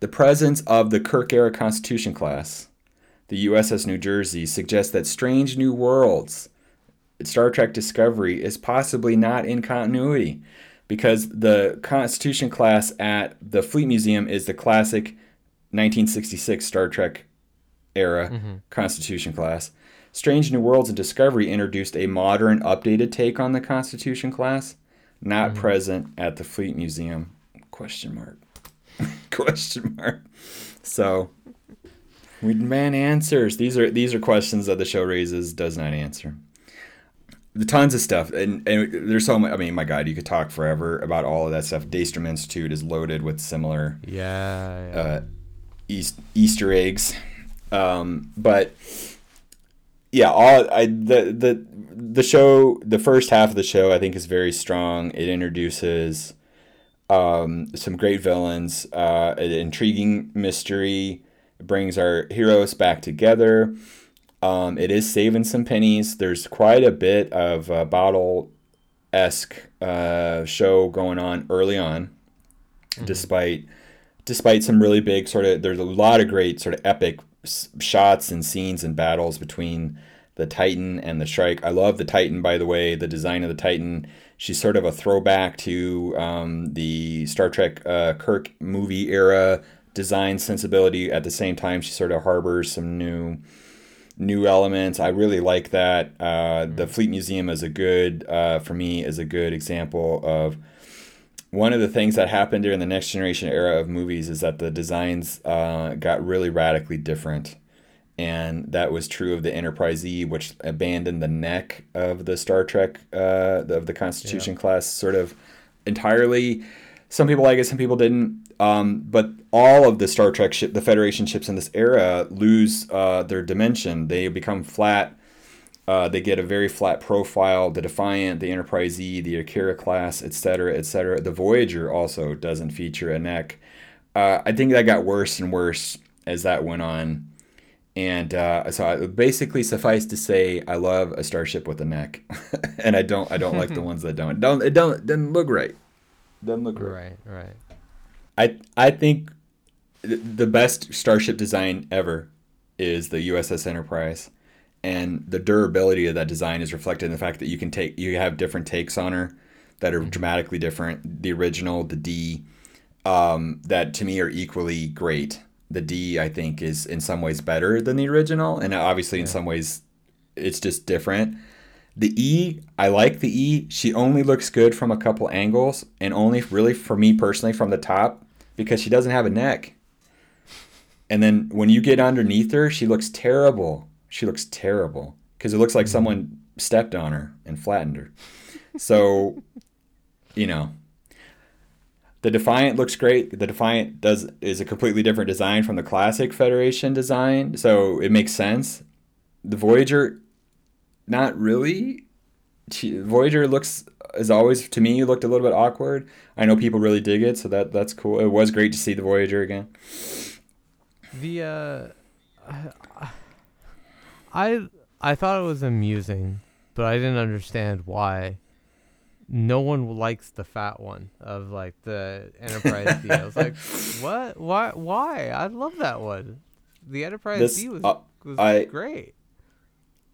The presence of the Kirk era Constitution class, the USS New Jersey, suggests that Strange New Worlds, Star Trek Discovery, is possibly not in continuity because the Constitution class at the Fleet Museum is the classic 1966 Star Trek era mm-hmm. Constitution class. Strange New Worlds and Discovery introduced a modern, updated take on the Constitution class, not present at the Fleet Museum. Question mark. [LAUGHS] Question mark. So we demand answers. These are these are questions that the show raises, does not answer. The tons of stuff, and, and there's so much. I mean, my God, you could talk forever about all of that stuff. Daystrom Institute is loaded with similar Yeah. yeah. uh, East, Easter eggs. Um, but yeah, all I the the the show, the first half of the show, I think is very strong. It introduces um, some great villains, uh, an intriguing mystery, it brings our heroes back together. Um, it is saving some pennies. There's quite a bit of uh, bottle esque uh, show going on early on, despite despite some really big sort of there's a lot of great sort of epic shots and scenes and battles between the Titan and the Shrike. I love the Titan, by the way. The design of the Titan. She's sort of a throwback to um, the Star Trek uh, Kirk movie era design sensibility. At the same time, she sort of harbors some new new elements. I really like that. Uh, the Fleet Museum is a good, uh, for me, is a good example of one of the things that happened during the next generation era of movies is that the designs uh, got really radically different. And that was true of the Enterprise E, which abandoned the neck of the Star Trek, uh, of the Constitution class, sort of entirely. Some people like it, some people didn't. Um, but all of the Star Trek ship, the Federation ships in this era, lose uh, their dimension. They become flat. Uh, they get a very flat profile. The Defiant, the Enterprise E, the Akira class, etc., etc. The Voyager also doesn't feature a neck. Uh, I think that got worse and worse as that went on. And uh, so, I, basically, suffice to say, I love a starship with a neck, [LAUGHS] and I don't. I don't like the [LAUGHS] ones that don't. Don't. It don't. Doesn't look right. Doesn't look right. right. Right. I I think th- the best starship design ever is the USS Enterprise, and the durability of that design is reflected in the fact that you can take you have different takes on her that are dramatically different. The original, the D, um, that to me are equally great. The D I think is in some ways better than the original, and obviously in some ways it's just different. The E, I like the E. She only looks good from a couple angles, and only really for me personally from the top because she doesn't have a neck. And then when you get underneath her, she looks terrible. She looks terrible because it looks like someone stepped on her and flattened her. So, you know, the Defiant looks great. The Defiant does is a completely different design from the classic Federation design, so it makes sense. The Voyager, not really. she, Voyager looks as always to me looked a little bit awkward. I know people really dig it, so that that's cool. It was great to see the Voyager again. The uh, I I thought it was amusing, but I didn't understand why. No one likes the fat one of like the Enterprise D. I was like, [LAUGHS] what? Why? Why? I love that one. The Enterprise This- D was, uh, was I- great.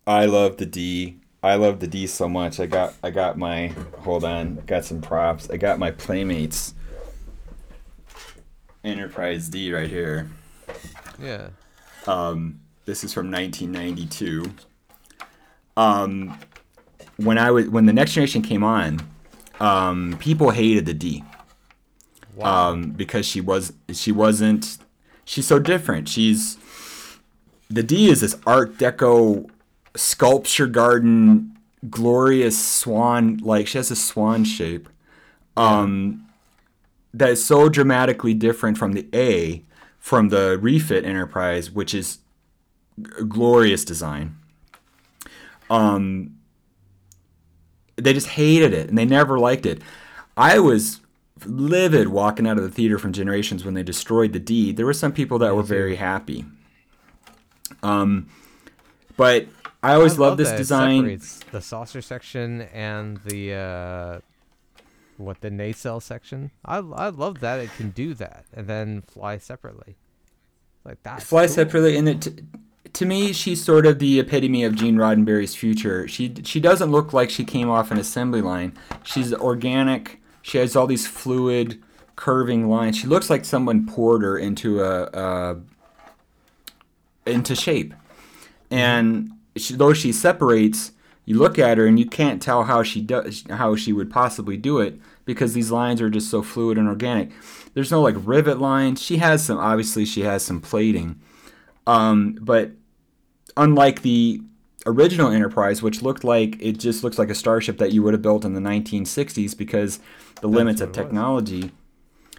I love the D. I love the D so much. I got I got my hold on, got some props. I got my Playmates Enterprise D right here. Yeah. Um, this is from 1992. Um, when I was when the Next Generation came on, um, people hated the D. Wow. um, because she was she wasn't she's so different. She's the D is this Art Deco sculpture garden, glorious swan like she has a swan shape. Um, that is so dramatically different from the A, from the refit Enterprise, which is glorious design. Um, they just hated it and they never liked it. I was livid walking out of the theater from Generations when they destroyed the D. There were some people that were very happy. Um, but I always I loved love this design. the saucer section and the uh, what the nacelle section. I I love that it can do that and then fly separately. Like that. Fly separately, and it, to me, she's sort of the epitome of Gene Roddenberry's future. She she doesn't look like she came off an assembly line. She's organic. She has all these fluid, curving lines. She looks like someone poured her into a, a into shape. And she, though she separates, you look at her and you can't tell how she does how she would possibly do it because these lines are just so fluid and organic. There's no like rivet lines. She has some obviously she has some plating. Um, but unlike the original Enterprise, which looked like it just looks like a starship that you would have built in the 1960s because the limits of what it was. technology.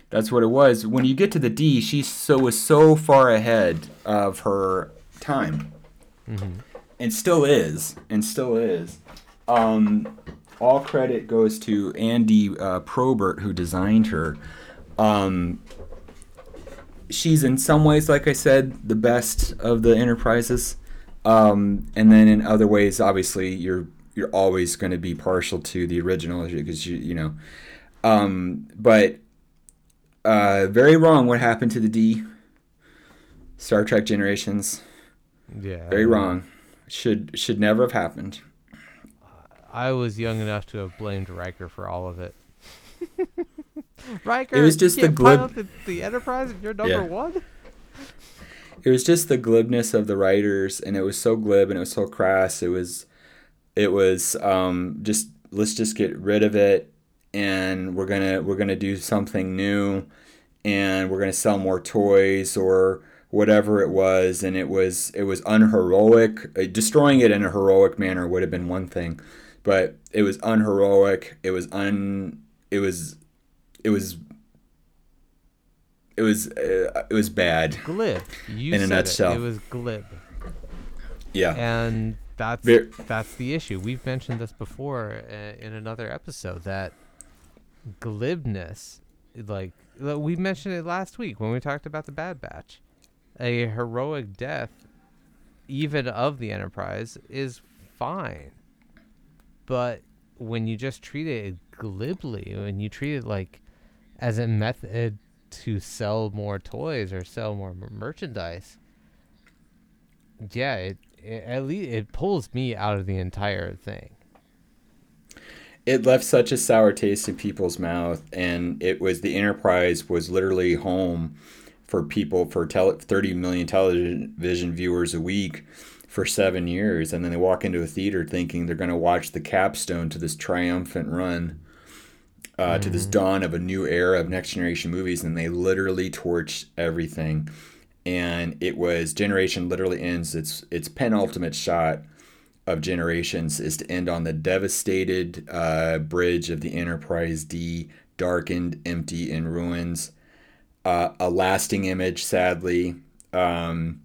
That's what it was. When you get to the D, she so was so far ahead of her time, and still is, and still is. Um, all credit goes to Andy uh, Probert who designed her. Um, she's in some ways, like I said, the best of the enterprises, um, and then in other ways, obviously, you're you're always going to be partial to the original because you you know. Um, but uh, very wrong what happened to the D. Star Trek Generations. Yeah. Very wrong. Should should never have happened. I was young enough to have blamed Riker for all of it. [LAUGHS] Riker, It was just you the can't glib- pilot the, the Enterprise and you're number Yeah. one. It was just the glibness of the writers and it was so glib and it was so crass. It was it was um, just let's just get rid of it and we're gonna we're gonna do something new and we're gonna sell more toys or whatever it was and it was it was unheroic. Uh, destroying it in a heroic manner would have been one thing but it was unheroic. It was un it was it was it was uh, it was bad Glib. You In a nutshell. It. it was glib. yeah and that's Ver- that's the issue. We've mentioned this before uh, in another episode that glibness, like like, we mentioned it last week when we talked about the Bad Batch, a heroic death, even of the Enterprise, is fine, but when you just treat it glibly, when you treat it like as a method to sell more toys or sell more merchandise, yeah, it, it at least it pulls me out of the entire thing. it left such a sour taste in people's mouth and it was the enterprise was literally home for people for tele- 30 million television viewers a week for seven years. And then they walk into a theater thinking they're going to watch the capstone to this triumphant run uh, to this dawn of a new era of next generation movies and they literally torched everything and it was generation literally ends its its penultimate shot of generations is to end on the devastated uh, bridge of the Enterprise D, darkened, empty, in ruins. Uh, a lasting image, sadly. Um,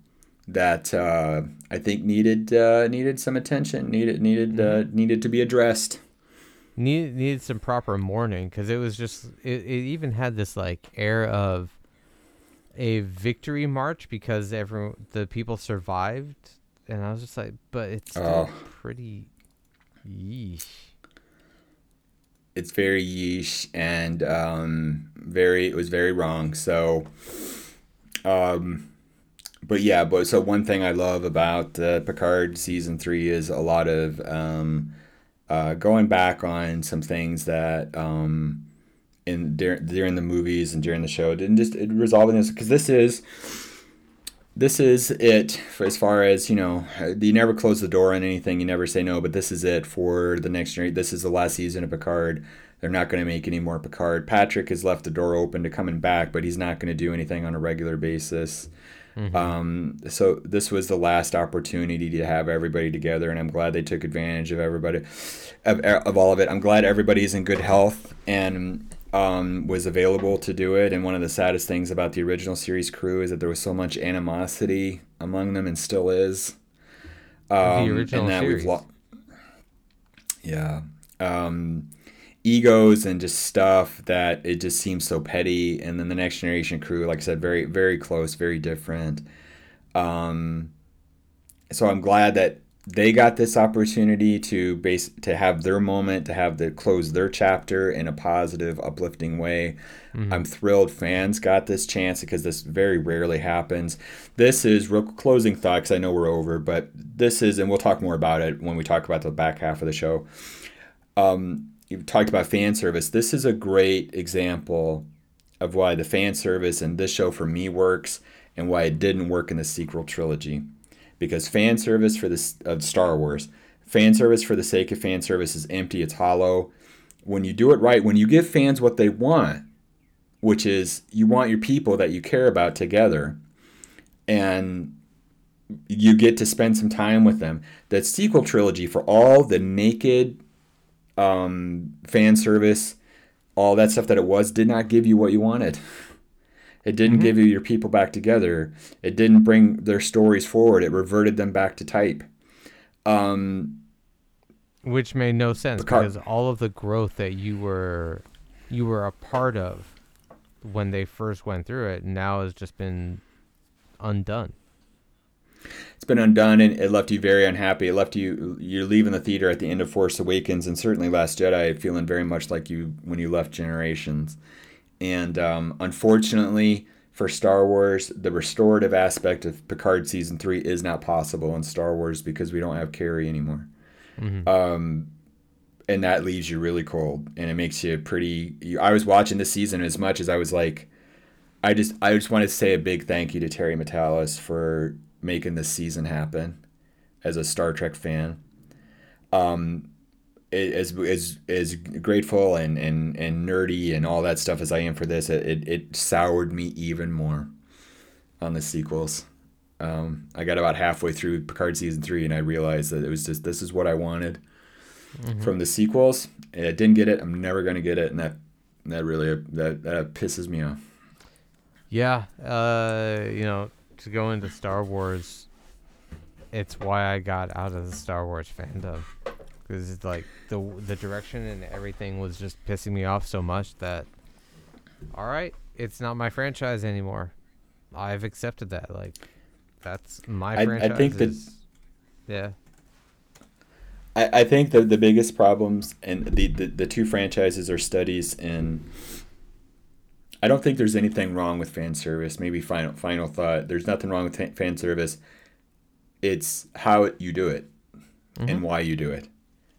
that uh, I think needed uh, needed some attention, needed needed uh, needed to be addressed. Needed needed some proper mourning because it was just it, it even had this like air of a victory march because everyone the people survived and I was just like, but it's still Oh. pretty yeesh. It's very yeesh and um, very it was very wrong. So, um, but yeah, but so one thing I love about uh, Picard season three is a lot of um, uh, going back on some things that um, in during, during the movies and during the show and just resolving this because this is this is it for as far as you know you never close the door on anything you never say no but this is it for the next year this is the last season of picard. They're not going to make any more picard. Patrick has left the door open to coming back but he's not going to do anything on a regular basis um, so this was the last opportunity to have everybody together, and I'm glad they took advantage of everybody, of, of all of it. I'm glad everybody's in good health and um, was available to do it. And one of the saddest things about the original series crew is that there was so much animosity among them, and still is. Um, original and that series. we've lo- yeah. Um, egos and just stuff that it just seems so petty. And then the next generation crew like i said very very close very different. Um so i'm glad that they got this opportunity to base to have their moment to have the close their chapter in a positive uplifting way. I'm thrilled fans got this chance because this very rarely happens. This is real closing thought because i know we're over but this is and we'll talk more about it when we talk about the back half of the show. Um, you talked about fan service. This is a great example of why the fan service in this show for me works and why it didn't work in the sequel trilogy. Because fan service for this of Star Wars, fan service for the sake of fan service is empty. It's hollow. When you do it right, when you give fans what they want, which is you want your people that you care about together, and you get to spend some time with them. That sequel trilogy for all the naked um, fan service, all that stuff that it was, did not give you what you wanted. It didn't give you your people back together. It didn't bring their stories forward. It reverted them back to type. Um, which made no sense Picard- because all of the growth that you were you were a part of when they first went through it now has just been undone. It's been undone and it left you very unhappy. It left you you're leaving the theater at the end of Force Awakens and certainly Last Jedi feeling very much like you when you left Generations. And um, unfortunately for Star Wars, the restorative aspect of Picard season three is not possible in Star Wars because we don't have Carrie anymore. Um, and that leaves you really cold and it makes you pretty you, i was watching this season as much as i was like i just i just want to say a big thank you to terry matalas for making this season happen as a star trek fan um as as as grateful and and and nerdy and all that stuff as i am for this it it, it soured me even more on the sequels um, I got about halfway through Picard season three, and I realized that it was just this is what I wanted from the sequels. And I didn't get it. I'm never gonna get it, and that that really that that pisses me off. Yeah, uh, you know, to go into Star Wars, it's why I got out of the Star Wars fandom because it's like the the direction and everything was just pissing me off so much that all right, it's not my franchise anymore. I've accepted that. Like that's my I- I think that- is- yeah, I, I think the the biggest problems and the, the the two franchises are studies in. I don't think there's anything wrong with fan service. Maybe final final thought. There's nothing wrong with fa- fan service. It's how you do it and mm-hmm. why you do it.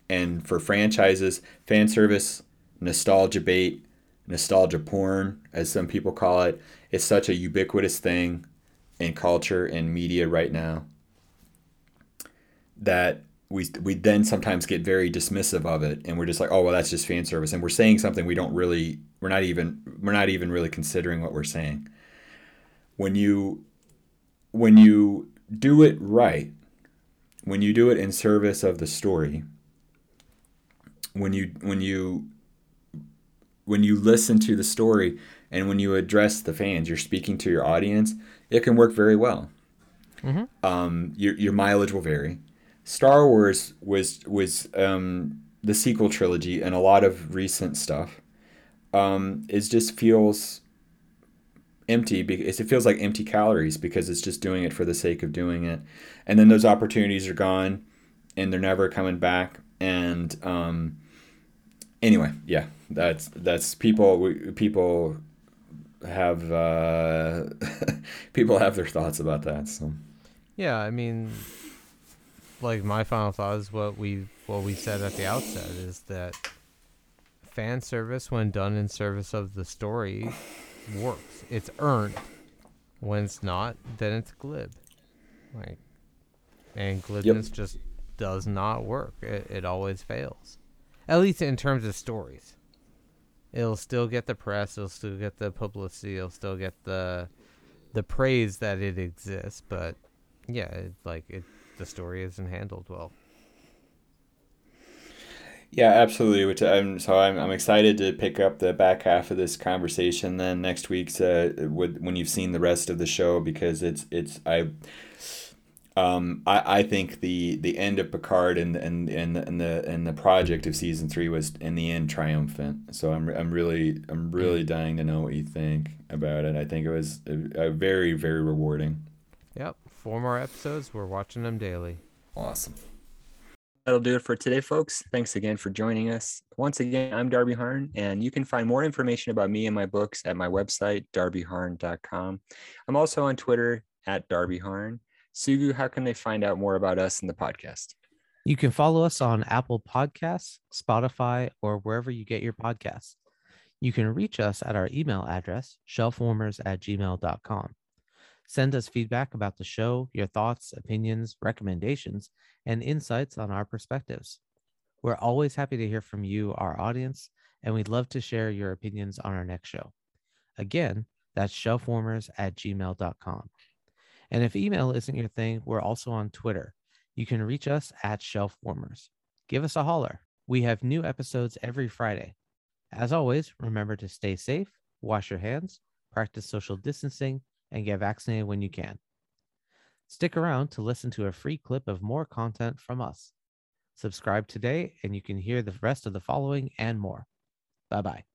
And for franchises, fan service, nostalgia bait, nostalgia porn, as some people call it, is such a ubiquitous thing in culture and media right now that we we then sometimes get very dismissive of it and we're just like oh well that's just fan service and we're saying something we don't really we're not even we're not even really considering what we're saying when you when you do it right when you do it in service of the story when you when you when you listen to the story and when you address the fans you're speaking to your audience it can work very well Mhm. Um, your your mileage will vary. Star Wars was was um, the sequel trilogy and a lot of recent stuff. Um, is just feels empty because it feels like empty calories because it's just doing it for the sake of doing it, and then those opportunities are gone, and they're never coming back. And um, anyway, yeah, that's that's people we, people have uh, [LAUGHS] people have their thoughts about that. So Yeah, I mean, like my final thought is what we what we said at the outset is that fan service, when done in service of the story, works. It's earned. When it's not, then it's glib. Like, and glibness just does not work. It, it always fails. At least in terms of stories. It'll still get the press. It'll still get the publicity. It'll still get the the praise that it exists. But yeah, it, like it, the story isn't handled well. yeah, absolutely. Which I'm so I'm, I'm excited to pick up the back half of this conversation then next week's uh, with, when you've seen the rest of the show because it's it's I. Um, I, I think the, the end of Picard and and, and and the and the project of season three was in the end triumphant. So I'm, I'm really I'm really dying to know what you think about it. I think it was a, a very very rewarding. Yep, four more episodes. We're watching them daily. Awesome. That'll do it for today, folks. Thanks again for joining us. Once again, I'm Darby Harn, and you can find more information about me and my books at my website, darbyharn.com. I'm also on Twitter at Darby Harn. Sugu, how can they find out more about us and the podcast? You can follow us on Apple Podcasts, Spotify, or wherever you get your podcasts. You can reach us at our email address, shelfwarmers at gmail.com. Send us feedback about the show, your thoughts, opinions, recommendations, and insights on our perspectives. We're always happy to hear from you, our audience, and we'd love to share your opinions on our next show. Again, that's shelfwarmers at gmail.com. And if email isn't your thing, we're also on Twitter. You can reach us at shelfwarmers. Give us a holler. We have new episodes every Friday. As always, remember to stay safe, wash your hands, practice social distancing, and get vaccinated when you can. Stick around to listen to a free clip of more content from us. Subscribe today, and you can hear the rest of the following and more. Bye bye.